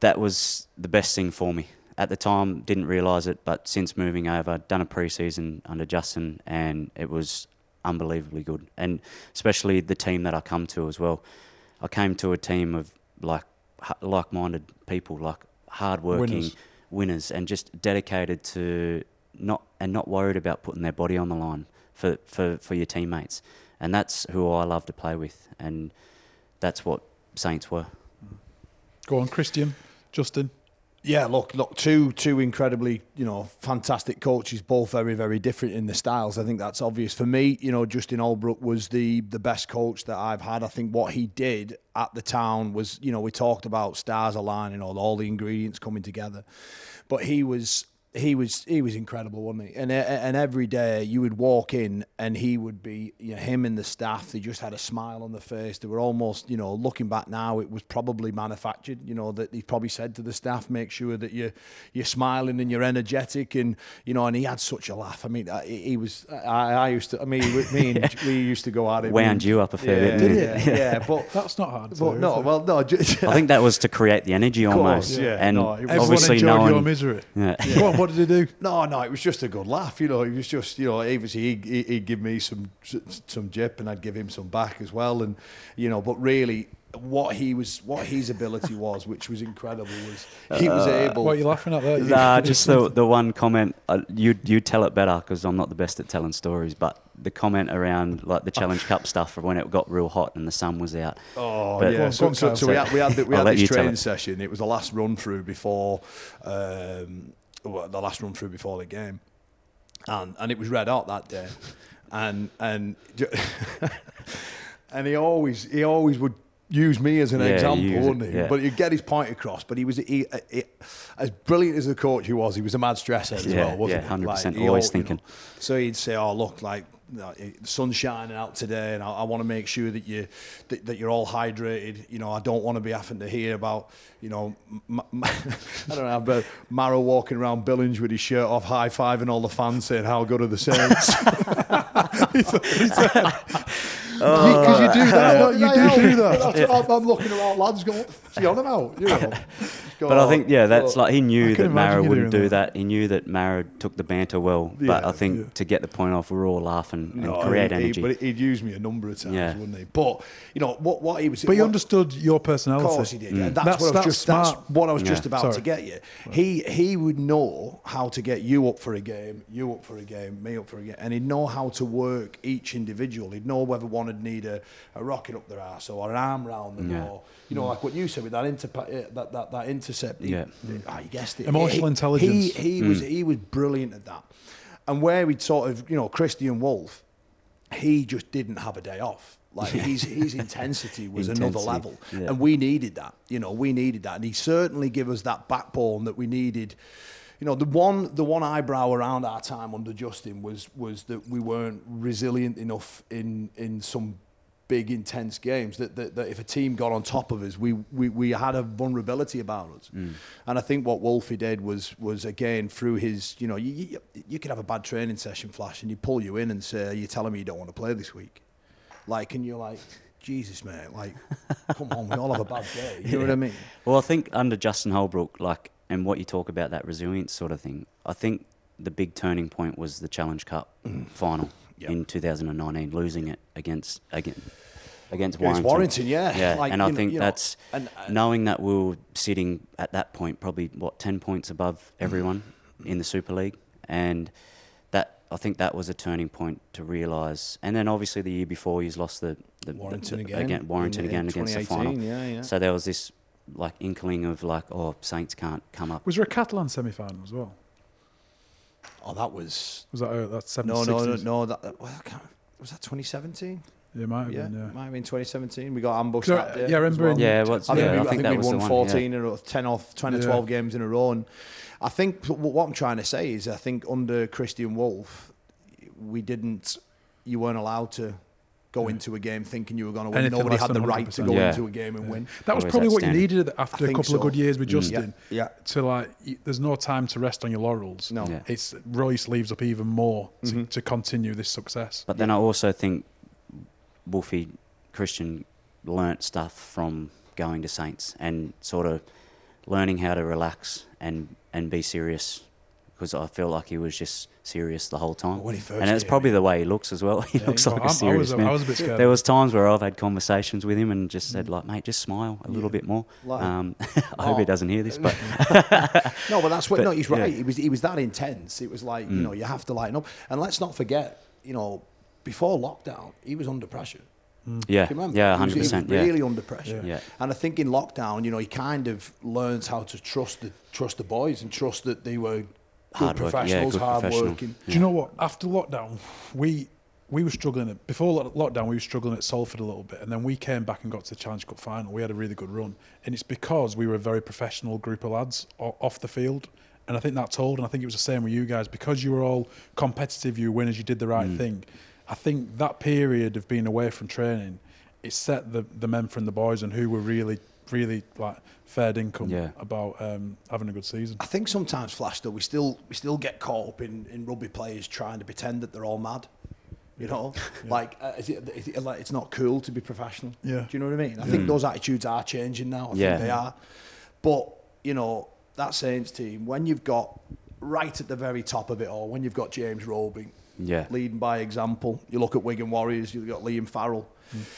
that was the best thing for me at the time. Didn't realise it, but since moving over, done a pre-season under Justin, and it was unbelievably good. And especially the team that I come to as well. I came to a team of like like-minded people, like hardworking Winners. winners. and just dedicated to not and not worried about putting their body on the line for, for, for your teammates. And that's who I love to play with, and that's what Saints were. Go on, Kristian, Justin. Yeah, look, look, two two incredibly, you know, fantastic coaches, both very, very different in the styles. I think that's obvious. For me, you know, Justin Holbrook was the the best coach that I've had. I think what he did at the town was, you know, we talked about stars aligning, all all the ingredients coming together, but he was he was he was incredible, wasn't he? And and every day you would walk in and he would be you know, him and the staff. They just had a smile on their face. They were almost you know looking back now, it was probably manufactured. You know that he probably said to the staff, make sure that you you're smiling and you're energetic and you know. And he had such a laugh. I mean, uh, he, he was. I, I used to. I mean, with me and we used to go at it. Wound you up a fair yeah, bit. yeah, didn't it? yeah, yeah, but. That's not hard. But do, no, well, no. ju- I think that was to create the energy course, almost, yeah. and No, it was- everyone obviously enjoyed no your one. misery. Yeah. Go on, what did he do? No, no, it was just a good laugh. You know, it was just you know, obviously he'd, he'd he'd give me some some jip and I'd give him some back as well, and you know, but really. What he was, what his ability was, which was incredible, was he was able. What are you laughing at there? Nah, just the the one comment. Uh, you you tell it better because I'm not the best at telling stories. But the comment around like the Challenge Cup stuff when it got real hot and the sun was out. Oh But- yeah. Go so, on, so, so we had we had, the, we had this training it. session. It was the last run through before um, well, the last run through before the game, and and it was red hot that day, and and and he always he always would use me as an Yeah, example, wouldn't he? yeah. But he'd get his point across. But he was he, he, as brilliant as the coach he was. He was a mad stresser as Yeah, well, wasn't yeah, he? 100%, he always al- you know, thinking. so he'd say, "Oh, look, like the sun's shining out today, and I, I want to make sure that you that, that you're all hydrated. You know, I don't want to be having to hear about, you know, I don't know, but Marrow walking around Billinge with his shirt off, high fiving all the fans, saying how good are the Saints. Because you do that, don't you? Do do that. that's I'm, I'm looking around, lads, going, what's he on about? You know. But I think yeah, that's like he knew that Mara wouldn't do that. that. He knew that Mara took the banter well. but I think yeah. to get the point off, we're all laughing and No, create he- he- energy. but he'd use me a number of times, Yeah. wouldn't he? But you know what? What he was. But he what- understood your personality. Of course he did. Yeah. Mm. That's, That's- what I was that's just. smart. That's what I was just about Sorry. to get you. He he would know how to get you up for a game, you up for a game, me up for a game, and he'd know how to work each individual. He'd know whether one would need a, a rocket up their arse or an arm round them, Yeah. or you know, like what you said with that inter that, that that intercept. He- Yeah. ah, you guessed it. Emotional He- intelligence. He he was he was brilliant at that, and where he'd sort of you know Kristian Woolf, he just didn't have a day off. Like his his intensity was another level, yeah. and we needed that. You know, we needed that, and he certainly gave us that backbone that we needed. You know, the one the one eyebrow around our time under Justin was was that we weren't resilient enough in in some big intense games that, that, that if a team got on top of us we, we, we had a vulnerability about us. Mm. And I think what Wolfie did was was again through his you know you, you, you could have a bad training session flash and you pull you in and say you're telling me you don't want to play this week? Like and you're like Jesus mate like come on we all have a bad day. You know what I mean? Well, I think under Justin Holbrook, like, and what you talk about that resilience sort of thing, I think the big turning point was the Challenge Cup final Yep. in 2019, losing it against again against Warrington. Warrington, yeah. yeah. Like, and I know- think know, that's and, uh, knowing that we were sitting at that point probably what 10 points above everyone in the Super League, and that I think that was a turning point to realise. And then obviously the year before, he's lost the, the Warrington the, again Warrington in- again in against the final. yeah, yeah. So there was this like inkling of like, oh, Saints can't come up. Was there a Catalan semi-final as well? oh that was Was that uh, that's 70s, no no no no that well, was that 2017 Yeah, it might have yeah, been. Yeah. might have been 2017 we got ambushed 'Cause I- that day yeah, I remember well. Yeah, what's, I think, yeah, we, I I think think we'd was won the one. 14 yeah. or 10 off 10 or 12 games in a row and I think what I'm trying to say is I think under Kristian Woolf we didn't you weren't allowed to go into a game thinking you were going to win Anything nobody had the right to go Yeah. into a game and win That was Always probably what you needed after a think couple of good years with Justin. yeah To like, there's no time to rest on your laurels. No. Yeah. It's rolling your sleeves up even more to, Mm-hmm. to continue this success. But then I also think Wolfie Kristian learnt stuff from going to Saints and sort of learning how to relax and, and be serious because I felt like he was just serious the whole time. when he first and it's came probably the way he looks as well. He looks Well, like I'm- a serious I was, man. I was a bit scared. there was times where I've had conversations with him and just said like, mate, just smile a little bit more. Like- um, I hope he Oh. doesn't hear this, but No, but that's what. But, no, he's yeah. right. He was he was that intense. It was like you know you have to lighten up. And let's not forget, you know, before lockdown, he was under pressure. yeah, Do you remember? yeah, He was- hundred he was percent, yeah. really under pressure. Yeah. Yeah. And I think in lockdown, you know, he kind of learns how to trust the trust the boys and trust that they were good Hard work- yeah, professionals, good hard professional. working. Do you know what? After lockdown, we we were struggling at before lockdown. We were struggling at Salford a little bit, and then we came back and got to the Challenge Cup final. We had a really good run, and it's because we were a very professional group of lads off the field. And I think that told, and I think it was the same with you guys because you were all competitive. You were winners. You did the right mm. thing. I think that period of being away from training, it set the the men from the boys and who were really really like fair income Yeah. about um, having a good season. I think sometimes, Flash, though, we still we still get caught up in, in rugby players trying to pretend that they're all mad. You know, like uh, is it, is it, like it's not cool to be professional. Yeah. Do you know what I mean? I think those attitudes are changing now. I Yeah. think they are. But you know that Saints team, when you've got right at the very top of it all, when you've got James Roby, Yeah. leading by example. You look at Wigan Warriors. You've got Liam Farrell.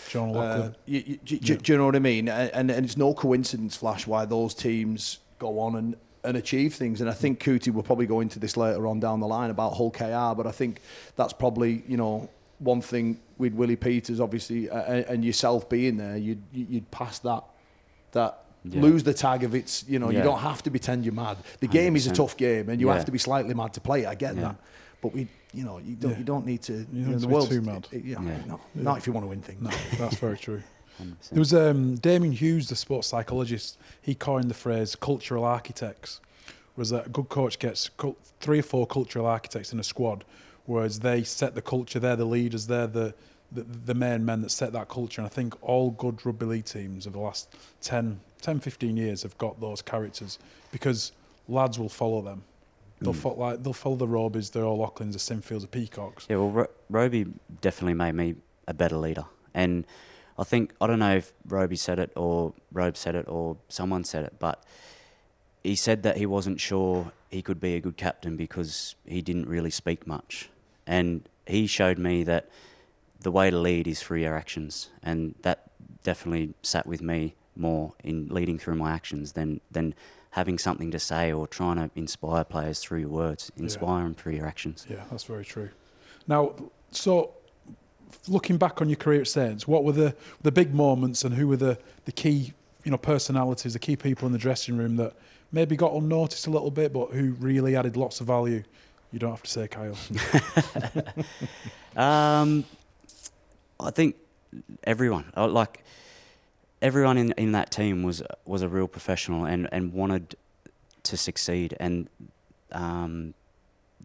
John Uh, you, you, do, do- do you know what I mean? And, and, and it's no coincidence, Flash, why those teams go on and, and achieve things. And I think Cootie will probably go into this later on down the line about Hull KR, but I think that's probably, you know, one thing with Willie Peters, obviously, uh, and yourself being there, you'd, you'd pass that, that Yeah. lose the tag of it's, you know, you don't have to pretend you're mad. The game is a tough game and you Yeah. have to be slightly mad to play it. I get Yeah. that. But we, you know, you don't, Yeah. you don't need to, you, don't know, the to be world's- too mad. it- yeah, Yeah. No, not if you want to win things. No, that's very true. 100%. There was um, Damian Hughes, the sports psychologist. He coined the phrase "cultural architects." Was that a good coach gets three or four cultural architects in a squad, whereas they set the culture. They're the leaders. They're the the, the main men that set that culture. And I think all good rugby league teams of the last 10, 10 15 years have got those characters because lads will follow them. They'll mm. fo- like they'll follow the Robys, the O'Loughlins, the Sinfields, the Peacocks. Yeah, well, Ro- Roby definitely made me a better leader, and I think I don't know if Roby said it or Robe said it or someone said it, but he said that he wasn't sure he could be a good captain because he didn't really speak much, and he showed me that the way to lead is through your actions, and that definitely sat with me more in leading through my actions than than having something to say or trying to inspire players through your words. Inspire them through your actions. Yeah, that's very true. Now, so looking back on your career at Saints, what were the the big moments and who were the the key you know personalities, the key people in the dressing room that maybe got unnoticed a little bit, but who really added lots of value? You don't have to say Kyle. Um, I think everyone, uh, like everyone in, in that team, was was a real professional and, and wanted to succeed, and um,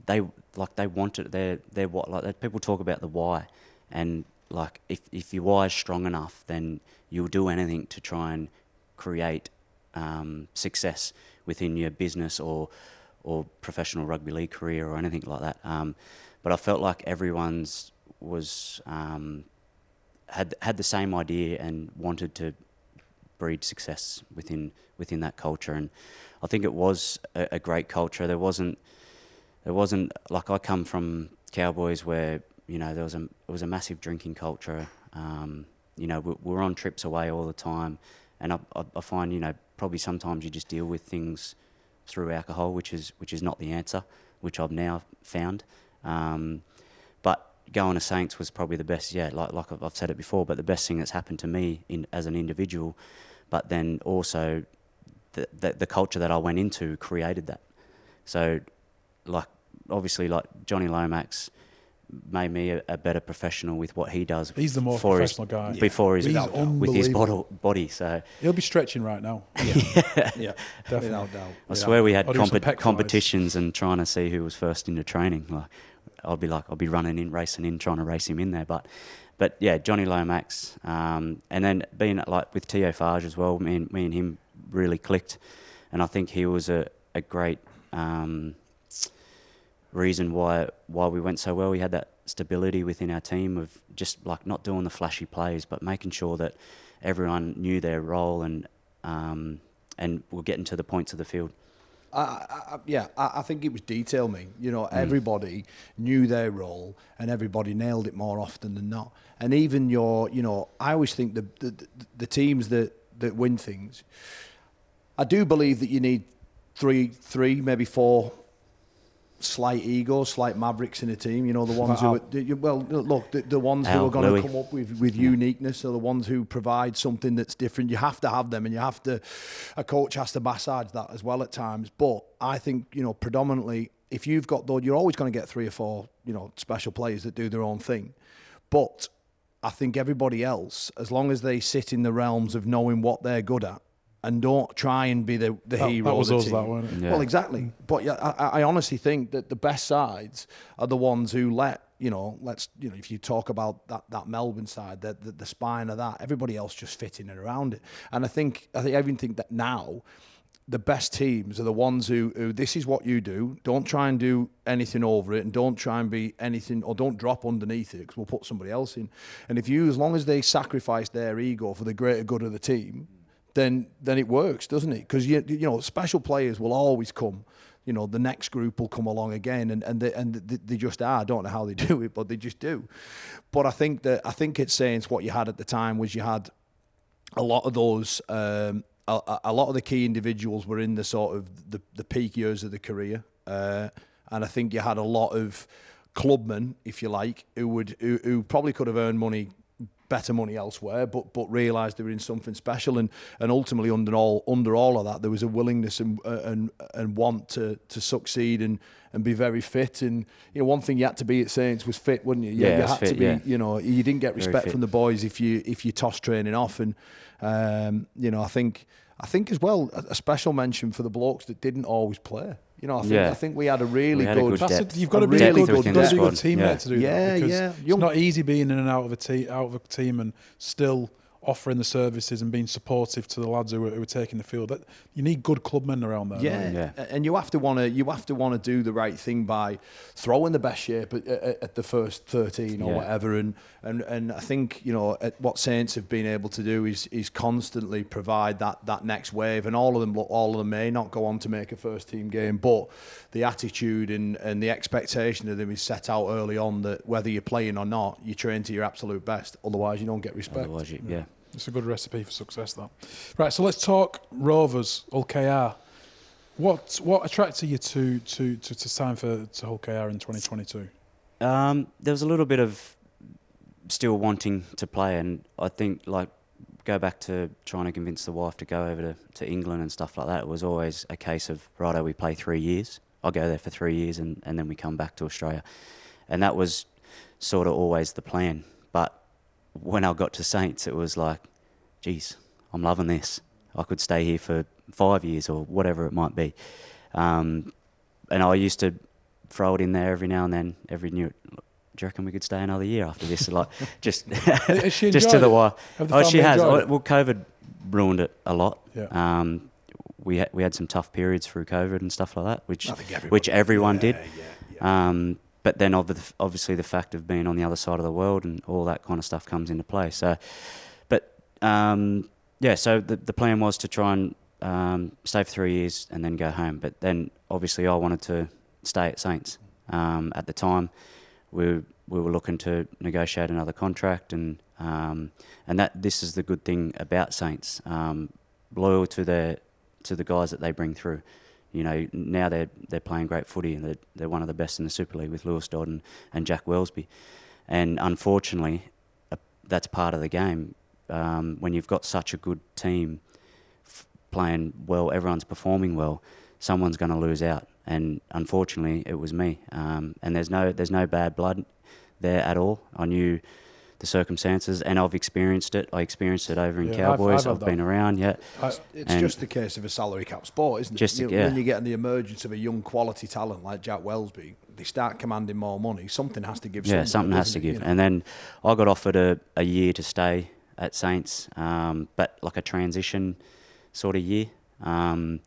they like they wanted their their what like people talk about the why, and like if if your why is strong enough, then you'll do anything to try and create um, success within your business or or professional rugby league career or anything like that. Um, but I felt like everyone's was um, had had the same idea and wanted to breed success within within that culture. And I think it was a, a great culture. There wasn't there wasn't like I come from Cowboys where you know there was a it was a massive drinking culture. Um, you know we, we're on trips away all the time, and I, I, I find you know probably sometimes you just deal with things through alcohol, which is which is not the answer, which I've now found. Um, going to Saints was probably the best. Yeah, like like I've I've said it before, but the best thing that's happened to me in as an individual. But then also, the the, the culture that I went into created that. So, like obviously, like Jonny Lomax made me a, a better professional with what he does. He's the most for his- professional guy. Yeah. before his He's with his unbelievable. body, body. So He'll be stretching right now. Yeah, Definitely. without doubt. I swear we had Or do some compet- pec flies. competitions and trying to see who was first into training. Like, I'll be like, I'll be running in, racing in, trying to race him in there. But, but yeah, Jonny Lomax, um, and then being like with Theo Fages as well. Me and me and him really clicked, and I think he was a a great um, reason why why we went so well. We had that stability within our team of just like not doing the flashy plays, but making sure that everyone knew their role and um, and were getting to the points of the field. I, I, yeah, I, I think it was detail, me. You Mm. know, everybody knew their role and everybody nailed it more often than not. And even your, you know, I always think the the, the, the teams that, that win things, I do believe that you need three, three, maybe four slight egos, slight mavericks in a team. You know, the ones who, are, well, look, the, the ones who are going Louis. to come up with, with uniqueness are the ones who provide something that's different. You have to have them, and you have to. A coach has to massage that as well at times. But I think you know, predominantly, if you've got though, you're always going to get three or four, you know, special players that do their own thing. But I think everybody else, as long as they sit in the realms of knowing what they're good at. And don't try and be the, the That- hero that was of the us, team. that, wasn't it? Yeah. Well, exactly. But yeah, I, I honestly think that the best sides are the ones who let you know. Let's you know, if you talk about that that Melbourne side, that the, the spine of that, everybody else just fitting it around it. And I think I think I even think that now. The best teams are the ones who, who this is what you do. Don't try and do anything over it, and don't try and be anything, or don't drop underneath it because we'll put somebody else in. And if you, as long as they sacrifice their ego for the greater good of the team, then then it works, doesn't it? Because you you know special players will always come. You know the next group will come along again, and and they, and they, just are. I don't know how they do it, but they just do. But I think that I think it's saying what you had at the time was you had a lot of those. Um, a, a lot of the key individuals were in the sort of the, the peak years of the career, uh, and I think you had a lot of clubmen, if you like, who would who, who probably could have earned money better money elsewhere, but but realised they were in something special, and and ultimately under all under all of that, there was a willingness and and and want to to succeed and and be very fit. And you know, one thing you had to be at Saints was fit, wouldn't you? You- Yeah, you had to be. yeah. You know, you didn't get respect from the boys if you if you toss training off, and um, you know, I think I think as well a special mention for the blokes that didn't always play. You know, I think Yeah. I think we had a really We had a good. good depth. it. You've got to A be really a good, good you've to good squad. teammate Yeah. to do Yeah, that. Because yeah. It's not easy being in and out of a team, out of a team and still offering the services and being supportive to the lads who are, who are taking the field. That you need good clubmen around there. Yeah, you? Yeah. and you have to want to you have to want to do the right thing by throwing the best shape at, at, at the first thirteen or Yeah. whatever. And, and and I think you know at what Saints have been able to do is is constantly provide that that next wave. And all of them all of them may not go on to make a first team game, but the attitude and and the expectation of them is set out early on that whether you're playing or not, you train to your absolute best. Otherwise, you don't get respect. Otherwise, you, mm. yeah. It's a good recipe for success, that. Right, so let's talk Rovers, Hull KR. What what attracted you to to to, to sign for to Hull KR in 2022? Um, there was a little bit of still wanting to play, and I think like go back to trying to convince the wife to go over to, to England and stuff like that. It was always a case of righto, we play three years. I'll go there for three years, and, and then we come back to Australia, and that was sort of always the plan. But when I got to Saints, it was like, geez, I'm loving this. I could stay here for five years or whatever it might be. Um, and I used to throw it in there every now and then, every new. Do you reckon we could stay another year after this? Like, just, just to the wire. Oh, she has. Oh, it? Well, COVID ruined it a lot. Yeah. Um, we had we had some tough periods through COVID and stuff like that, which I which everyone Yeah, did. yeah, yeah. Um, but then obviously the fact of being on the other side of the world and all that kind of stuff comes into play. So, but um, yeah, so the the plan was to try and um, stay for three years and then go home. But then obviously I wanted to stay at Saints. Um, at the time, we we were looking to negotiate another contract and um, and that this is the good thing about Saints. Um, loyal to their to the guys that they bring through. You know, now they're they're playing great footy and they're, they're one of the best in the Super League with Lewis Dodd and, and Jack Welsby. And unfortunately, uh, that's part of the game. Um, when you've got such a good team f- playing well, everyone's performing well, someone's going to lose out. And unfortunately, it was me. Um, and there's no there's no bad blood there at all. I knew the circumstances, and I've experienced it. I experienced it over in Yeah, I've- Cowboys. I've I've, been that. around. Yeah, I, It's And- just the case of a salary cap sport, isn't it? Just a- You- yeah. When you get the emergence of a young quality talent like Jack Welsby, they start commanding more money. Something has to give. yeah, something has to give. you know? And then I got offered a, a year to stay at Saints, um, but like a transition sort of year. Um,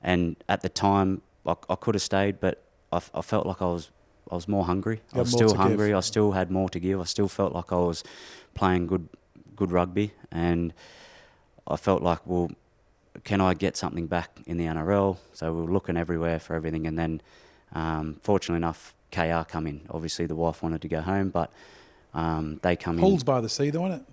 and at the time, I, I could have stayed, but I felt like I was I was more hungry. I was still to give. hungry. I still had more to give. I still felt like I was playing good good rugby, and I felt like well, can I get something back in the NRL? So we were looking everywhere for everything, and then um, fortunately enough, KR come in. Obviously, the wife wanted to go home, but um, they come Holds in. by the sea, though, isn't it?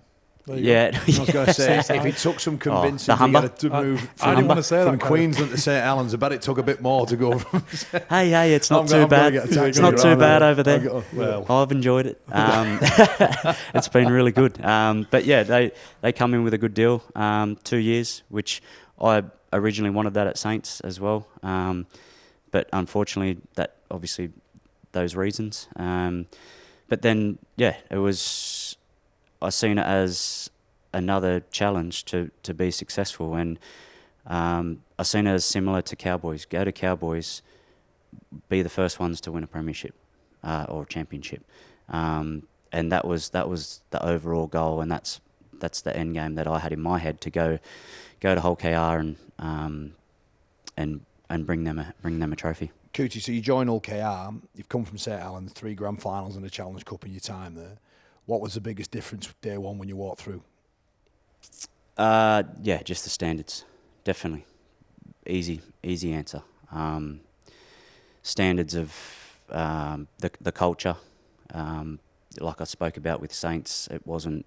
You go. Yeah, I was going to say, if it took some convincing the to Humber? get it to move I from, didn't want to say from that. Queen. Queensland to St Helens, I bet it took a bit more to go from. hey, hey, it's not I'm too gonna- I'm gonna bad. It's not too bad over there. I go, well, I've enjoyed it. Um, it's been really good. Um, but yeah, they, they come in with a good deal, um, two years, which I originally wanted that at Saints as well. Um, but unfortunately, that obviously those reasons. Um, but then, yeah, it was. I seen it as another challenge to, to be successful, and um, I seen it as similar to Cowboys. Go to Cowboys, be the first ones to win a premiership uh, or championship, um, and that was that was the overall goal, and that's that's the end game that I had in my head to go go to Hull KR and um, and and bring them a bring them a trophy. Cootie, so you join Hull KR, you've come from St Helens, three grand finals and a Challenge Cup in your time there. What was the biggest difference day one when you walked through? Uh, yeah, just the standards, definitely. Easy, easy answer. Um, standards of um, the the culture, um, like I spoke about with Saints, it wasn't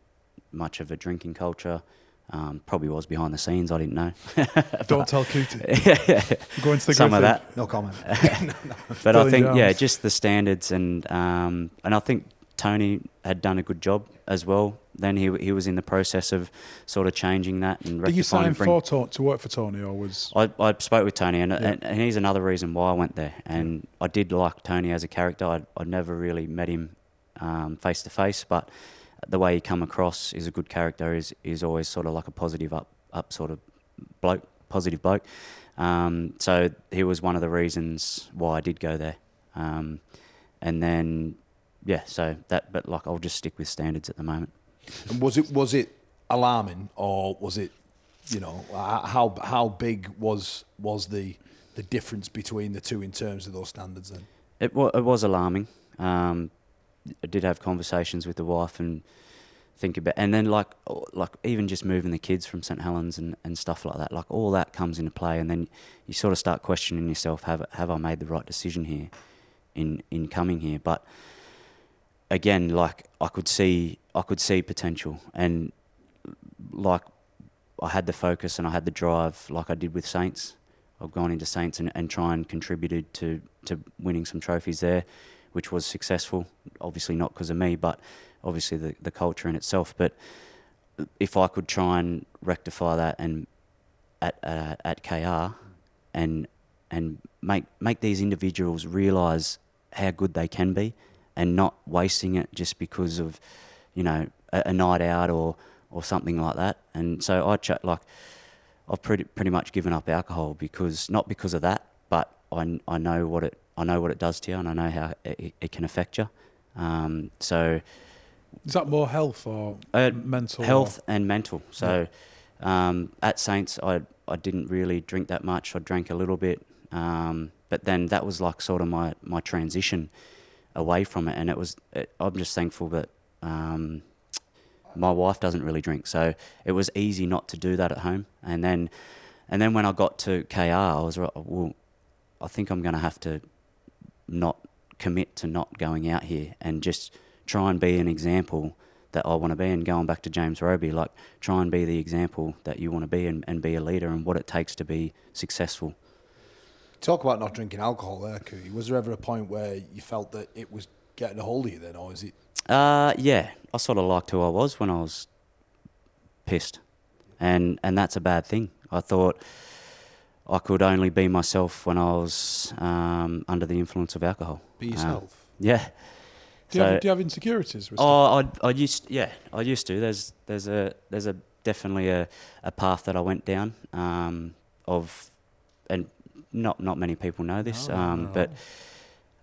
much of a drinking culture. Um, probably was behind the scenes. I didn't know. Don't tell Cootie. Go into the Some of that, No comment. but I think yeah, just the standards and um, and I think Tony had done a good job as well. Then he he was in the process of sort of changing that and Did you sign bring- for Tony to work for Tony, or was I, I spoke with Tony, and, Yeah. and, and he's another reason why I went there. And I did like Tony as a character. I'd, I'd never really met him um, face to face, but the way he come across is a good character. is is always sort of like a positive up up sort of bloke, positive bloke. Um, so he was one of the reasons why I did go there. Um, and then yeah, so that. But like, I'll just stick with standards at the moment. And was it was it alarming or was it, you know, how how big was was the the difference between the two in terms of those standards then? It, wa- it was alarming. Um, I did have conversations with the wife and think about, and then like like even just moving the kids from St Helens and, and stuff like that. Like all that comes into play, and then you sort of start questioning yourself: Have have I made the right decision here, in in coming here? But again, like I could see I could see potential, and like I had the focus and I had the drive, like I did with Saints. I've gone into Saints and, and try and contributed to, to winning some trophies there, which was successful. Obviously not because of me, but obviously the, the culture in itself. But if I could try and rectify that and at uh, at KR and and make make these individuals realise how good they can be and not wasting it just because of you know a, a night out or or something like that. And so I ch- like I've pretty pretty much given up alcohol because not because of that, but I, I know what it I know what it does to you and I know how it, it can affect you. Um, so is that more health or Uh, mental? or- health and mental. So um, at Saints, I I didn't really drink that much. I drank a little bit, um, but then that was like sort of my my transition away from it. And it was it, I'm just thankful that um, my wife doesn't really drink, so it was easy not to do that at home. And then and then when I got to KR, I was. Well, I think I'm going to have to not commit to not going out here and just try and be an example that I want to be and going back to James Roby, like try and be the example that you want to be and, and be a leader and what it takes to be successful. Talk about not drinking alcohol there, Cootie. Was there ever a point where you felt that it was getting a hold of you then, or is it? Uh, yeah, I sort of liked who I was when I was pissed, and and that's a bad thing. I thought I could only be myself when I was um, under the influence of alcohol. Be Um, yourself. yeah. Do you, So- have, do you have insecurities? Oh, I, I used, yeah, I used to. There's, there's a, there's a definitely a, a path that I went down um, of, and not, not many people know this, No, um, no. but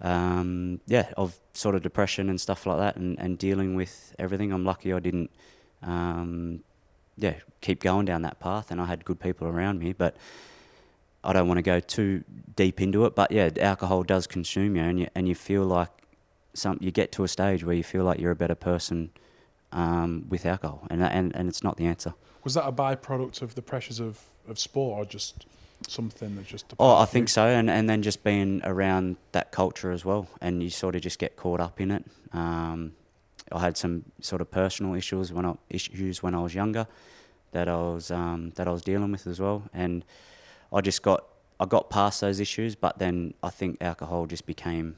um, yeah, of sort of depression and stuff like that, and, and dealing with everything. I'm lucky I didn't, um, yeah, keep going down that path, and I had good people around me, but. I don't want to go too deep into it, but yeah, alcohol does consume you, and you and you feel like some you get to a stage where you feel like you're a better person um, with alcohol, and, that, and and it's not the answer. Was that a byproduct of the pressures of, of sport, or just something that's just? Oh, I think so, and and then just being around that culture as well, and you sort of just get caught up in it. Um, I had some sort of personal issues when I issues when I was younger, that I was um, that I was dealing with as well, and I just got I got past those issues, but then I think alcohol just became.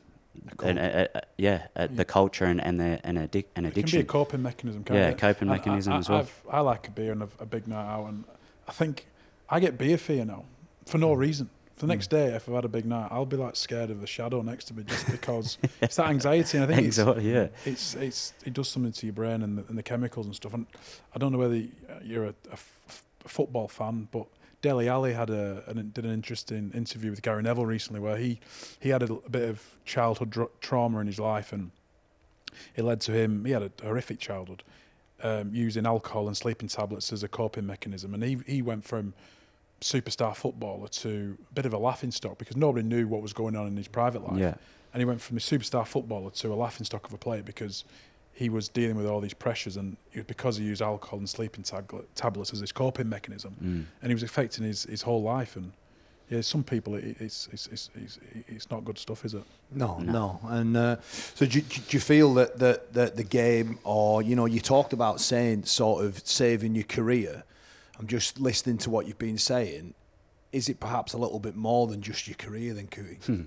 An, a, a, yeah, a, the culture and and the an, addic- an It can be a addiction. coping mechanism. Yeah, it? coping And mechanism I, as well. I've, I like a beer and a, a big night out, and I think I get beer fear now for no reason. For the next day, if I've had a big night, I'll be like scared of the shadow next to me just because it's that anxiety. And I think it's, yeah. it's it's it does something to your brain and the, and the chemicals and stuff. And I don't know whether you're a, a f- a football fan, but Dele Alli had a an, did an interesting interview with Gary Neville recently where he he had a bit of childhood trauma in his life and it led to him. He had a horrific childhood, um, using alcohol and sleeping tablets as a coping mechanism, and he he went from superstar footballer to a bit of a laughing stock because nobody knew what was going on in his private life. Yeah. And he went from a superstar footballer to a laughing stock of a player because he was dealing with all these pressures and it was because he used alcohol and sleeping tablet, tablets as his coping mechanism. Mm. And he was affecting his, his whole life. And yeah, some people, it, it's, it's, it's, it's, it's not good stuff, is it? No, No. no. And uh, so do, you- do you feel that, that, that the game, or, you know, you talked about saying sort of saving your career. I'm just listening to what you've been saying. Is it perhaps a little bit more than just your career then, Cooey? Hmm.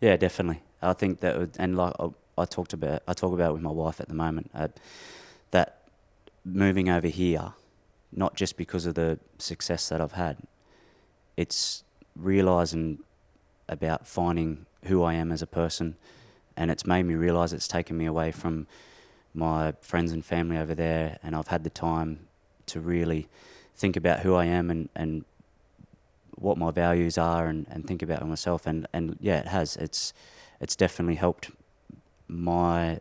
Yeah, definitely. I think that, would, and like I, I talked about, I talk about it with my wife at the moment, uh, that moving over here, not just because of the success that I've had, it's realizing about finding who I am as a person, and it's made me realize it's taken me away from my friends and family over there, and I've had the time to really think about who I am and, and what my values are and, and think about myself. And, and yeah it has. It's it's definitely helped my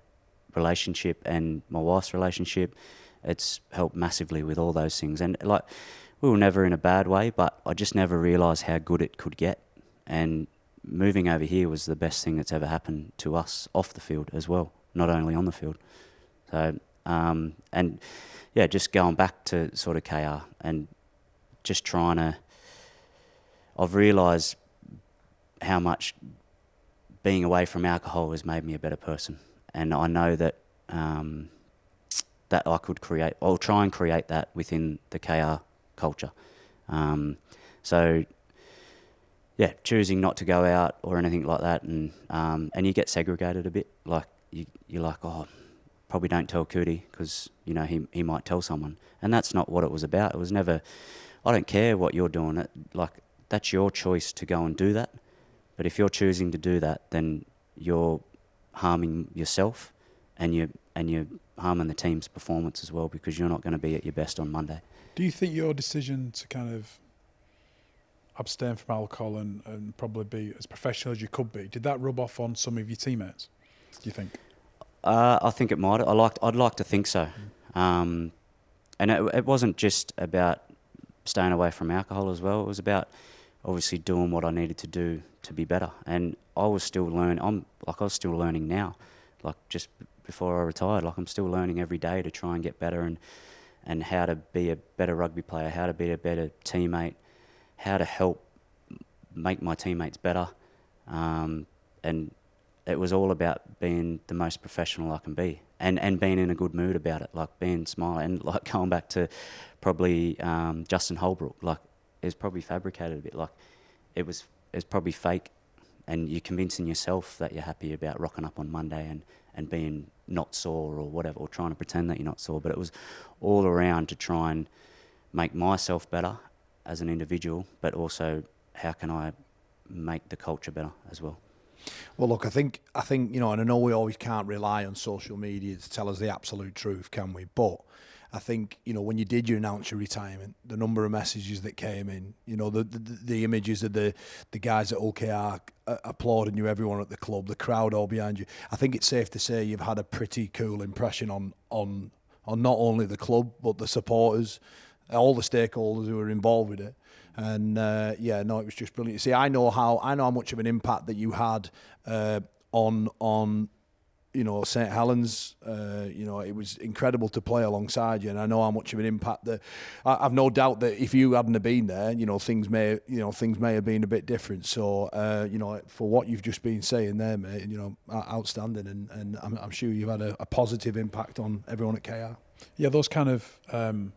relationship and my wife's relationship. It's helped massively with all those things. And like we were never in a bad way but I just never realized how good it could get. And moving over here was the best thing that's ever happened to us off the field as well not only on the field. So um, and yeah just going back to sort of KR and just trying to I've realised how much being away from alcohol has made me a better person, and I know that um, that I could create. I'll try and create that within the KR culture. Um, so, yeah, choosing not to go out or anything like that, and um, and you get segregated a bit. Like you, you're like, oh, probably don't tell Cootie because you know he he might tell someone, and that's not what it was about. It was never. I don't care what you're doing. It like that's your choice to go and do that. But if you're choosing to do that, then you're harming yourself, and you and you're harming the team's performance as well because you're not going to be at your best on Monday. Do you think your decision to kind of abstain from alcohol and, and probably be as professional as you could be, did that rub off on some of your teammates? Do you think? Uh, I think it might. I liked. I'd like to think so. Um, and it, it wasn't just about staying away from alcohol as well. It was about obviously doing what I needed to do to be better. And I was still learning. I'm like I was still learning now, like just before I retired. Like I'm still learning every day to try and get better and and how to be a better rugby player, how to be a better teammate, how to help make my teammates better. Um, and it was all about being the most professional I can be and, and being in a good mood about it, like being smiling and like going back to probably um, Justin Holbrook, like it was probably fabricated a bit, like it was it's probably fake, and you're convincing yourself that you're happy about rocking up on Monday and, and being not sore or whatever, or trying to pretend that you're not sore, but it was all around to try and make myself better as an individual, but also how can I make the culture better as well. Well, look, I think I think you know, and I know we always can't rely on social media to tell us the absolute truth, can we? But I think you know when you did your announce your retirement, the number of messages that came in, you know, the the, the images of the the guys at OKR uh, applauding you, everyone at the club, the crowd all behind you. I think it's safe to say you've had a pretty cool impression on on on not only the club but the supporters, all the stakeholders who are involved with it. And uh, yeah, no, it was just brilliant. See, I know how I know how much of an impact that you had uh, on on you know, St Helens. Uh, you know, it was incredible to play alongside you, and I know how much of an impact that. I, I've no doubt that if you hadn't have been there, you know, things may, you know, things may have been a bit different. So, uh, you know, for what you've just been saying there, mate, you know, outstanding, and, and I'm, I'm sure you've had a, a, positive impact on everyone at KR. Yeah, those kind of um,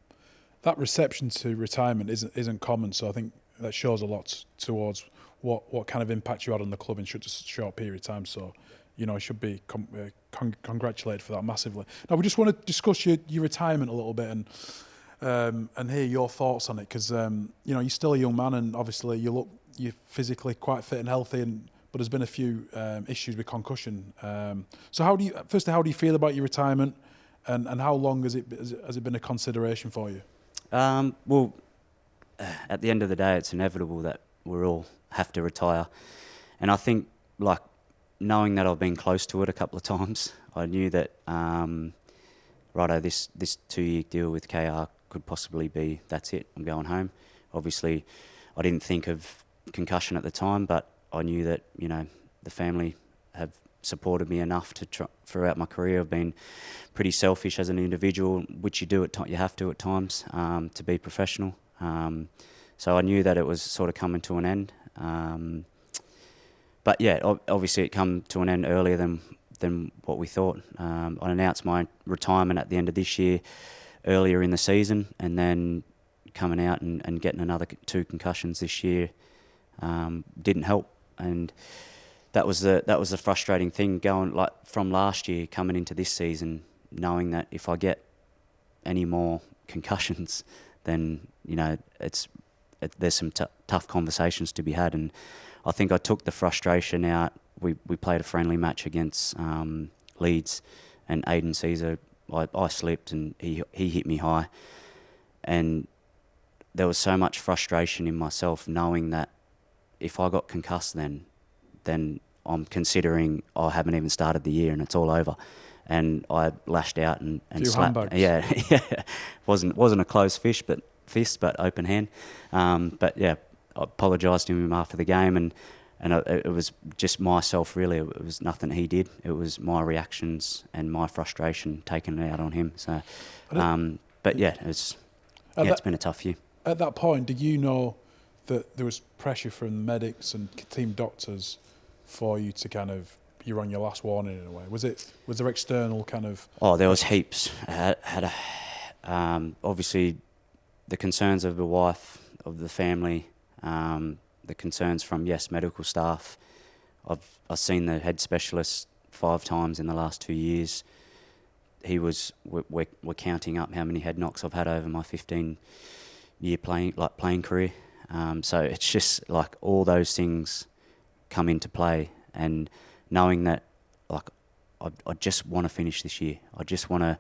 that reception to retirement isn't isn't common. So I think that shows a lot towards what what kind of impact you had on the club in such a short period of time. So you know, should be com- uh, con- congratulated for that massively. Now, we just want to discuss your, your retirement a little bit and um, and hear your thoughts on it because um, you know you're still a young man and obviously you look you're physically quite fit and healthy and but there's been a few um, issues with concussion. Um, so how do you firstly how do you feel about your retirement and, and how long has it has it been a consideration for you? Um, well, at the end of the day, it's inevitable that we all have to retire, and I think like knowing that I've been close to it a couple of times, I knew that um, righto, this this two year deal with KR could possibly be that's it. I'm going home. Obviously, I didn't think of concussion at the time, but I knew that you know the family have supported me enough to throughout my career. I've been pretty selfish as an individual, which you do at you have to at times um, to be professional. Um, so I knew that it was sort of coming to an end. Um, but yeah, obviously it come to an end earlier than than what we thought. Um, I announced my retirement at the end of this year, earlier in the season, and then coming out and, and getting another two concussions this year um, didn't help, and that was the that was the frustrating thing going like from last year coming into this season, knowing that if I get any more concussions, then you know it's it, there's some t- tough conversations to be had and I think I took the frustration out. We, we played a friendly match against um, Leeds, and Aidan Sezer. I, I slipped and he, he hit me high. And there was so much frustration in myself knowing that if I got concussed then, then I'm considering I haven't even started the year and it's all over. And I lashed out and, and slapped. Handbags. Yeah, yeah. wasn't wasn't a closed fish, but fist, but open hand. Um, but yeah, I apologised to him after the game, and and it, it was just myself really. It was nothing he did. It was my reactions and my frustration taking it out on him. So, um, but yeah, it's yeah, that, it's been a tough year. At that point, did you know that there was pressure from medics and team doctors for you to kind of you're on your last warning in a way? Was it was there external kind of? Oh, there was heaps. I had, had a, um, obviously the concerns of the wife, of the family, um, the concerns from yes medical staff. I've I've seen the head specialist five times in the last two years. He was we're, we're counting up how many head knocks I've had over my 15 year playing like playing career. Um, so it's just like all those things come into play, and knowing that like I, I just want to finish this year. I just want to.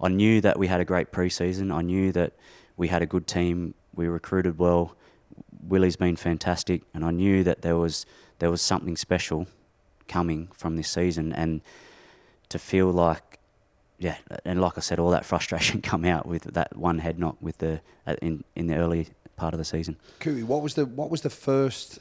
I knew that we had a great preseason. I knew that we had a good team. We recruited well. Willie's been fantastic, and I knew that there was there was something special coming from this season, and to feel like, yeah, and like I said, all that frustration come out with that one head knock with the in in the early part of the season. Cooey, what was the what was the first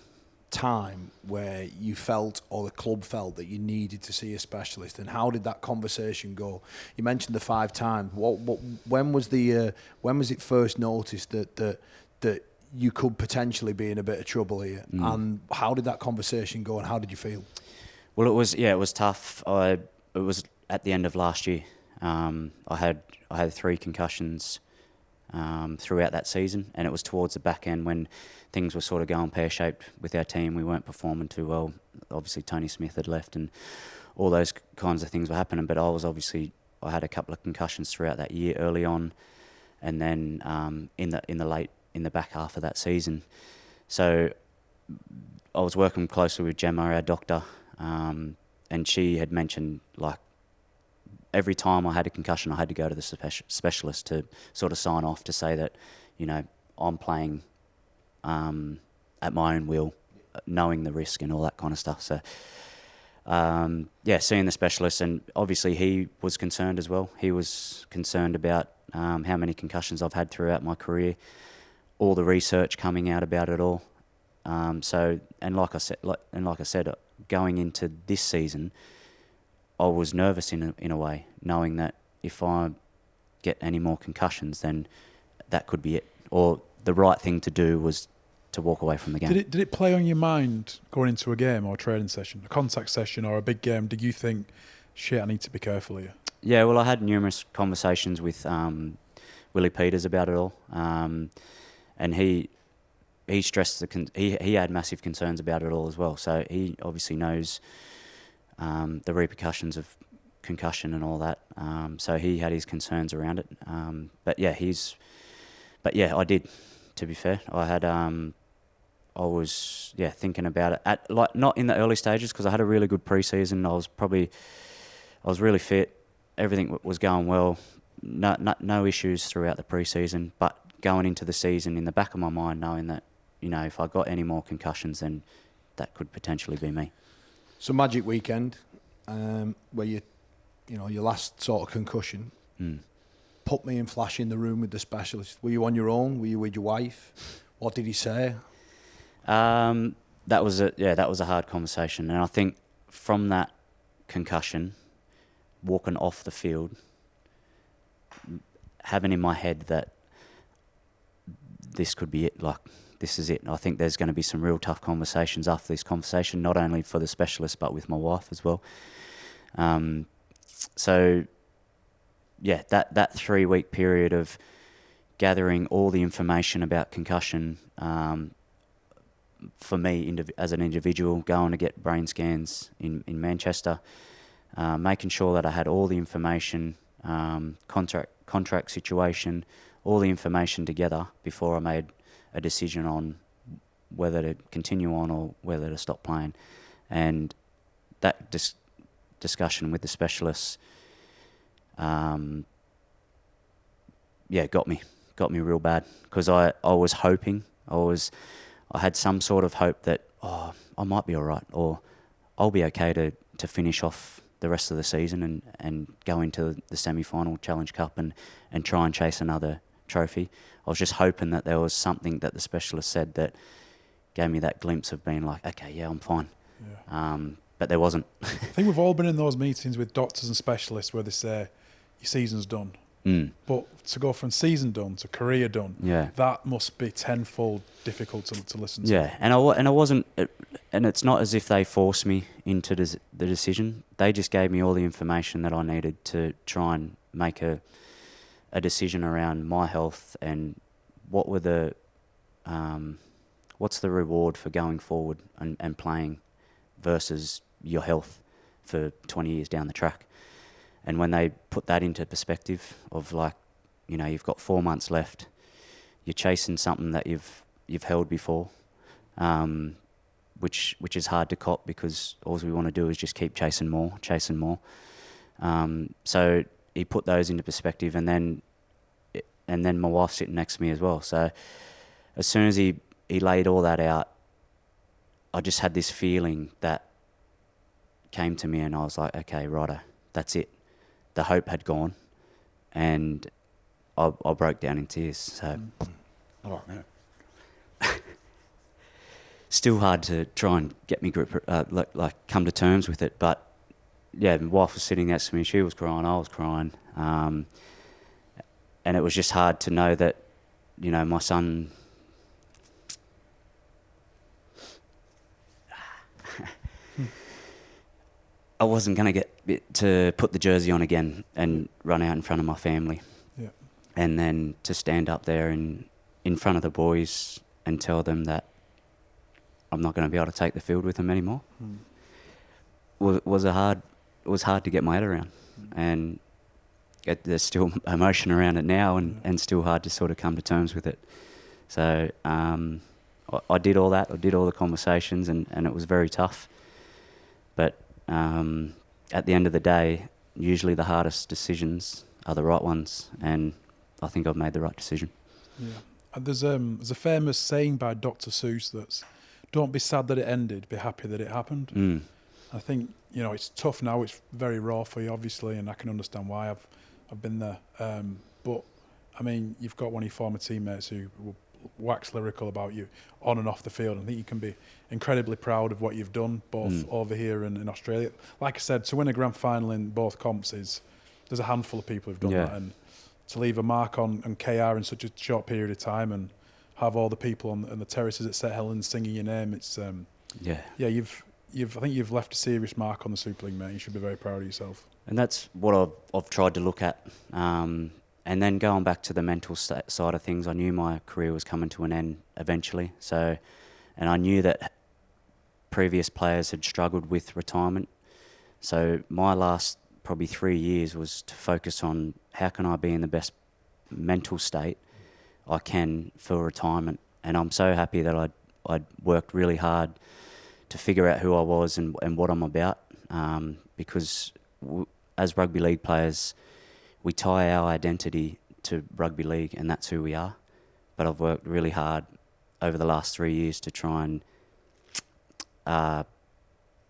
time where you felt or the club felt that you needed to see a specialist and how did that conversation go you mentioned the five times what, what when was the uh, when was it first noticed that that that you could potentially be in a bit of trouble here. Mm. And how did that conversation go, and how did you feel? Well, it was yeah, it was tough. I it was at the end of last year. Um, I had I had three concussions um, throughout that season, and it was towards the back end when things were sort of going pear shaped with our team. We weren't performing too well. Obviously, Tony Smith had left, and all those kinds of things were happening. But I was obviously I had a couple of concussions throughout that year early on, and then um, in the in the late in the back half of that season. So I was working closely with Gemma, our doctor, um, and she had mentioned like every time I had a concussion, I had to go to the specialist to sort of sign off to say that, you know, I'm playing um, at my own will, knowing the risk and all that kind of stuff. So, um, yeah, seeing the specialist, and obviously he was concerned as well. He was concerned about um, how many concussions I've had throughout my career all the research coming out about it all. Um, so, and like I said, like, and like I said, going into this season, I was nervous in a, in a way, knowing that if I get any more concussions, then that could be it. Or the right thing to do was to walk away from the game. Did it did it play on your mind going into a game or a training session, a contact session or a big game? Did you think, shit, I need to be careful here? Yeah, well, I had numerous conversations with um, Willie Peters about it all, um, and he he stressed the con- he he had massive concerns about it all as well. So he obviously knows um, the repercussions of concussion and all that. Um, so he had his concerns around it. Um, but yeah, he's but yeah, I did. To be fair, I had um, I was yeah thinking about it at like not in the early stages because I had a really good preseason. I was probably I was really fit. Everything was going well. No, no, no issues throughout the preseason. But going into the season, in the back of my mind, knowing that you know if I got any more concussions, then that could potentially be me. So magic weekend, um, where you, you know, your last sort of concussion. Mm. Put me and Flash in the room with the specialist. Were you on your own? Were you with your wife? What did he say? Um, that was a yeah, that was a hard conversation, and I think from that concussion, walking off the field, having in my head that this could be it, like this is it. I think there's going to be some real tough conversations after this conversation, not only for the specialist but with my wife as well. Um, so yeah, that that three week period of gathering all the information about concussion. Um, for me, indiv- as an individual, going to get brain scans in, in Manchester, uh, making sure that I had all the information, um, contract contract situation, all the information together before I made a decision on whether to continue on or whether to stop playing, and that dis- discussion with the specialists, um, yeah, got me got me real bad because I, I was hoping I was I had some sort of hope that oh I might be all right or I'll be okay to, to finish off the rest of the season and, and go into the semi final Challenge Cup and, and try and chase another trophy. I was just hoping that there was something that the specialist said that gave me that glimpse of being like, okay, yeah, I'm fine. Yeah. Um, but there wasn't. I think we've all been in those meetings with doctors and specialists where they say your season's done, Mm, but to go from season done to career done, yeah. that must be tenfold difficult to, to listen to. Yeah, and I and I wasn't, and it's not as if they forced me into the decision. They just gave me all the information that I needed to try and make a a decision around my health and what were the um, what's the reward for going forward and, and playing versus your health for 20 years down the track. And when they put that into perspective of like, you know, you've got four months left, you're chasing something that you've you've held before, um, which which is hard to cop because all we want to do is just keep chasing more, chasing more. Um, so he put those into perspective, and then and then my wife sitting next to me as well. So as soon as he he laid all that out, I just had this feeling that came to me, and I was like, okay, righto, that's it. The hope had gone, and I, I broke down in tears. So mate. still hard to try and get me grip, uh, like, like come to terms with it. But yeah, my wife was sitting next to me. She was crying. I was crying, um, and it was just hard to know that, you know, my son. I wasn't going to get to put the jersey on again and run out in front of my family, Yeah. and then to stand up there and in front of the boys and tell them that I'm not going to be able to take the field with them anymore Mm. was was a hard it was hard to get my head around, and it, there's still emotion around it now, and, and still hard to sort of come to terms with it. So um, I, I did all that. I did all the conversations, and, and it was very tough. Um, at the end of the day, usually the hardest decisions are the right ones, and I think I've made the right decision. Yeah. And there's um there's a famous saying by Dr. Seuss that's don't be sad that it ended, be happy that it happened. Mm. I think, you know, it's tough now, it's very raw for you obviously and I can understand why I've I've been there. Um, but I mean, you've got one of your former teammates who will wax lyrical about you on and off the field. I think you can be incredibly proud of what you've done both Mm. over here and in Australia. Like I said, to win a grand final in both comps is there's a handful of people who've done Yeah. that, and to leave a mark on, on KR in such a short period of time and have all the people on, on the terraces at St Helens singing your name, it's um, Yeah. yeah, you've you've I think you've left a serious mark on the Super League, mate. You should be very proud of yourself. And that's what I've, I've tried to look at. Um, and then going back to the mental sta side of things, I knew my career was coming to an end eventually. So, and I knew that previous players had struggled with retirement. So my last probably three years was to focus on how can I be in the best mental state I can for retirement. And I'm so happy that I'd, I'd worked really hard to figure out who I was and, and what I'm about. Um, because w- as rugby league players, we tie our identity to rugby league, and that's who we are. But I've worked really hard over the last three years to try and uh,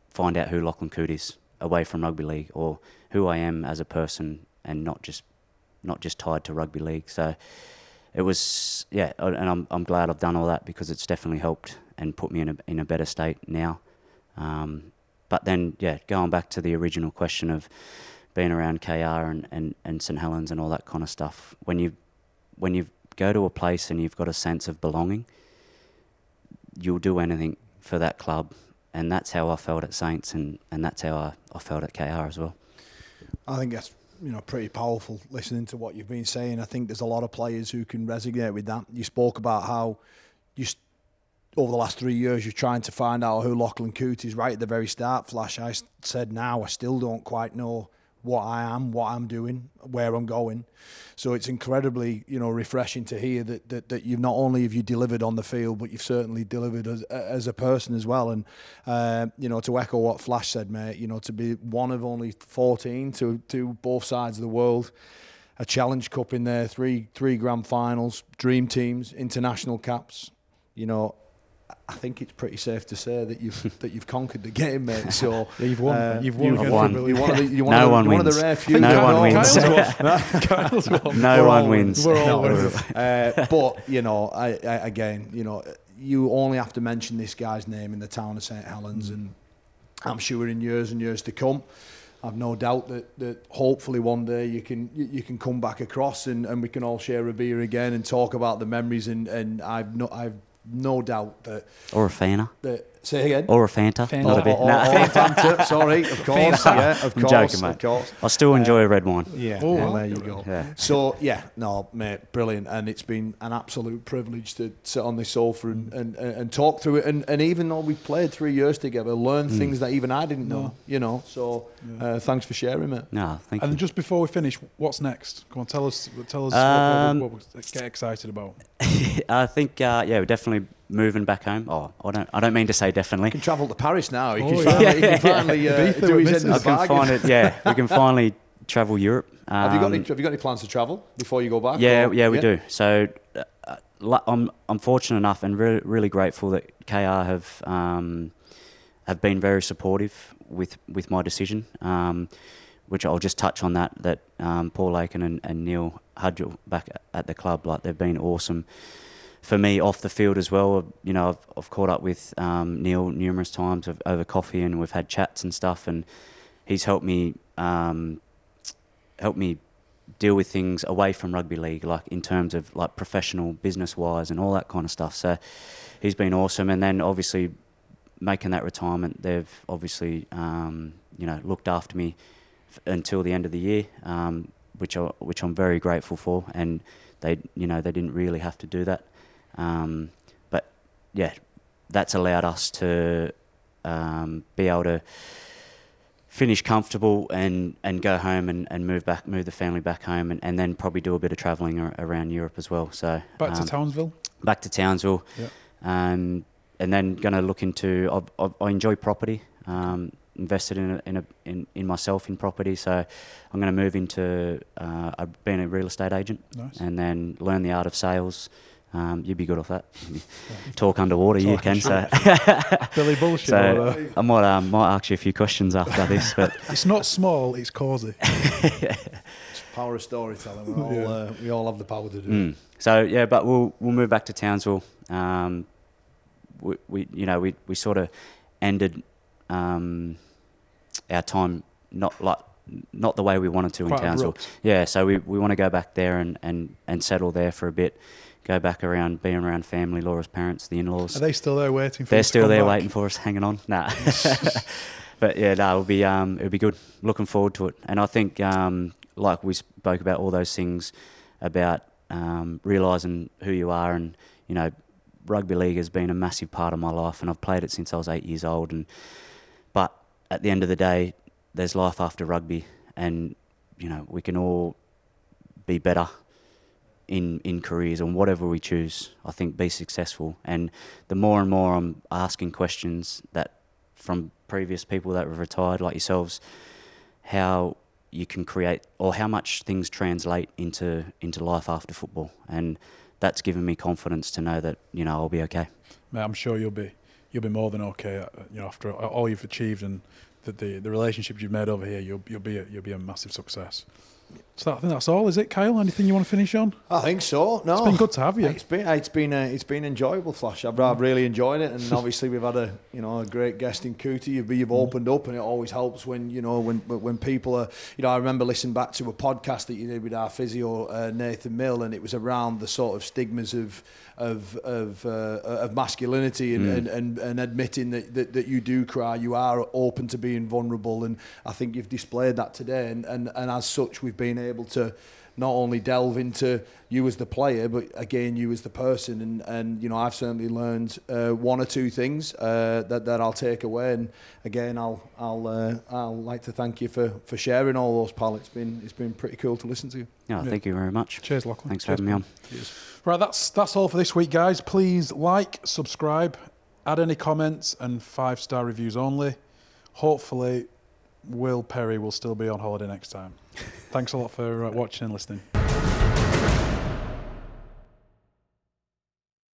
find out who Lachlan Coote is away from rugby league, or who I am as a person, and not just not just tied to rugby league. So it was yeah, and I'm I'm glad I've done all that because it's definitely helped and put me in a in a better state now. Um, but then yeah, going back to the original question of being around KR and, and, and St Helens and all that kind of stuff, when you when you go to a place and you've got a sense of belonging, you'll do anything for that club. And that's how I felt at Saints and, and that's how I, I felt at KR as well. I think that's you know pretty powerful listening to what you've been saying. I think there's a lot of players who can resonate with that. You spoke about how you s- over the last three years you're trying to find out who Lachlan Coote is. Right at the very start, Flash, I said now I still don't quite know what I am, what I'm doing, where I'm going. So it's incredibly you know refreshing to hear that that, that you've not only have you delivered on the field, but you've certainly delivered as as a person as well. And uh, you know to echo what Flash said, mate, you know to be one of only 14 to to both sides of the world. A Challenge Cup in there, three three grand finals, dream teams, international caps. You know, I think it's pretty safe to say that you've that you've conquered the game, mate. So Yeah, you've won. uh, you've won. you've won. You're one of the, you're one No of the, one you're one of wins. the rare few. No one know. wins. Kyle's won. No We're one all wins. We're all No. winners. Uh, but you know, I, I, again, you know, you only have to mention this guy's name in the town of St Helens, and I'm sure in years and years to come, I've no doubt that, that hopefully one day you can you, you can come back across and, and we can all share a beer again and talk about the memories and, and I've no I've no doubt that Or a Fanta. that say again. Or a Fanta. Fanta. Not a Or, bit. or, Nah. or a Fanta, sorry, of course, yeah, of course. I'm course, joking, of mate. course. I still enjoy a red wine. Yeah, Oh, well, there you go. Yeah. So yeah, no, mate, brilliant, and it's been an absolute privilege to sit on this sofa and, and, and, and talk through it. And, and even though we played three years together, learn Mm. things that even I didn't know. You know, so uh, thanks for sharing, mate. No, thank And you. And just before we finish, what's next? Come on, tell us. Tell us Um, what, what, what, what, get excited about. I think uh, yeah, we're definitely moving back home. Oh, I don't I don't mean to say definitely. You can travel to Paris now. You Oh, can yeah. finally, you can finally uh, do his end Mrs. of the I can bargain. find it. Yeah, we can finally travel Europe. have you got any, Um, Have you got any plans to travel before you go back? Yeah, or- yeah, we do. So uh, I'm I'm fortunate enough and really really grateful that KR have um, have been very supportive with with my decision. Um, which I'll just touch on that that um, Paul Lakin and, and Neil Hudgell back at the club like they've been awesome for me off the field as well. You know, I've, I've caught up with um, Neil numerous times over coffee and we've had chats and stuff, and he's helped me um, helped me deal with things away from rugby league, like in terms of like professional business wise and all that kind of stuff. So he's been awesome, and then obviously making that retirement, they've obviously um, you know looked after me f- until the end of the year, um, which I, which I'm very grateful for, and they you know they didn't really have to do that, um, but yeah, that's allowed us to um, be able to finish comfortable and, and go home and, and move back move the family back home and, and then probably do a bit of travelling ar- around Europe as well. So Back to um, Townsville. back to Townsville, Yeah. um, and then going to look into. I've, I've, I enjoy property. Um, invested in a, in, a, in in myself in property, so I'm going to move into uh, being a real estate agent, Nice. and then learn the art of sales. Um, you'd be good off that. Talk underwater, you Talking can. So, Billy bullshit. so I might um, might ask you a few questions after this, but it's not small. It's cosy. Power of storytelling. We all, Yeah. uh, we all have the power to do it. Mm. So yeah, but we'll we'll move back to Townsville. Um, we, we you know we, we sort of ended um, our time not like not the way we wanted to Quite in Townsville. abrupt. Yeah, so we, we want to go back there and, and, and settle there for a bit. Go back around being around family, Laura's parents, the in-laws. Are they still there waiting for They're still there back? waiting for us, hanging on. Nah. but yeah, no, it'll be um, it'll be good. Looking forward to it. And I think, um, like we spoke about all those things about um, realizing who you are, and you know, rugby league has been a massive part of my life, and I've played it since I was eight years old. And but at the end of the day, there's life after rugby, and you know, we can all be better in in careers and whatever we choose. I think be successful, and the more and more I'm asking questions that from previous people that have retired, like yourselves, how you can create or how much things translate into into life after football, and that's given me confidence to know that you know I'll be okay. Mate, I'm sure you'll be you'll be more than okay. uh, You know, after all you've achieved and the the, the relationships you've made over here, you'll you'll be a, you'll be a massive success. So I think that's all. Is it, Kyle? Anything you want to finish on? I think so. No, It's been good to have you. It's been it's been uh, it's been enjoyable, Flash. I've, I've really enjoyed it, and obviously we've had a you know a great guest in Cootie. You've, you've opened up, and it always helps when you know when when people are you know. I remember listening back to a podcast that you did with our physio uh, Nathan Mill, and it was around the sort of stigmas of of, of, uh, of masculinity and, mm. and, and, and admitting that, that, that you do cry. You are open to being vulnerable. And I think you've displayed that today. And, and, and as such, we've been able to not only delve into you as the player, but again you as the person. And, and you know, I've certainly learned uh, one or two things uh, that that I'll take away. And again, I'll I'll uh, I'll like to thank you for, for sharing all those, pal. It's been it's been pretty cool to listen to. you. No, Yeah. thank you very much. Cheers, Lachlan. Thanks for Cheers, having me on. Cheers. Right, that's that's all for this week, guys. Please like, subscribe, add any comments, and five star reviews only. Hopefully, Will Perry will still be on holiday next time. Thanks a lot for uh, watching and listening.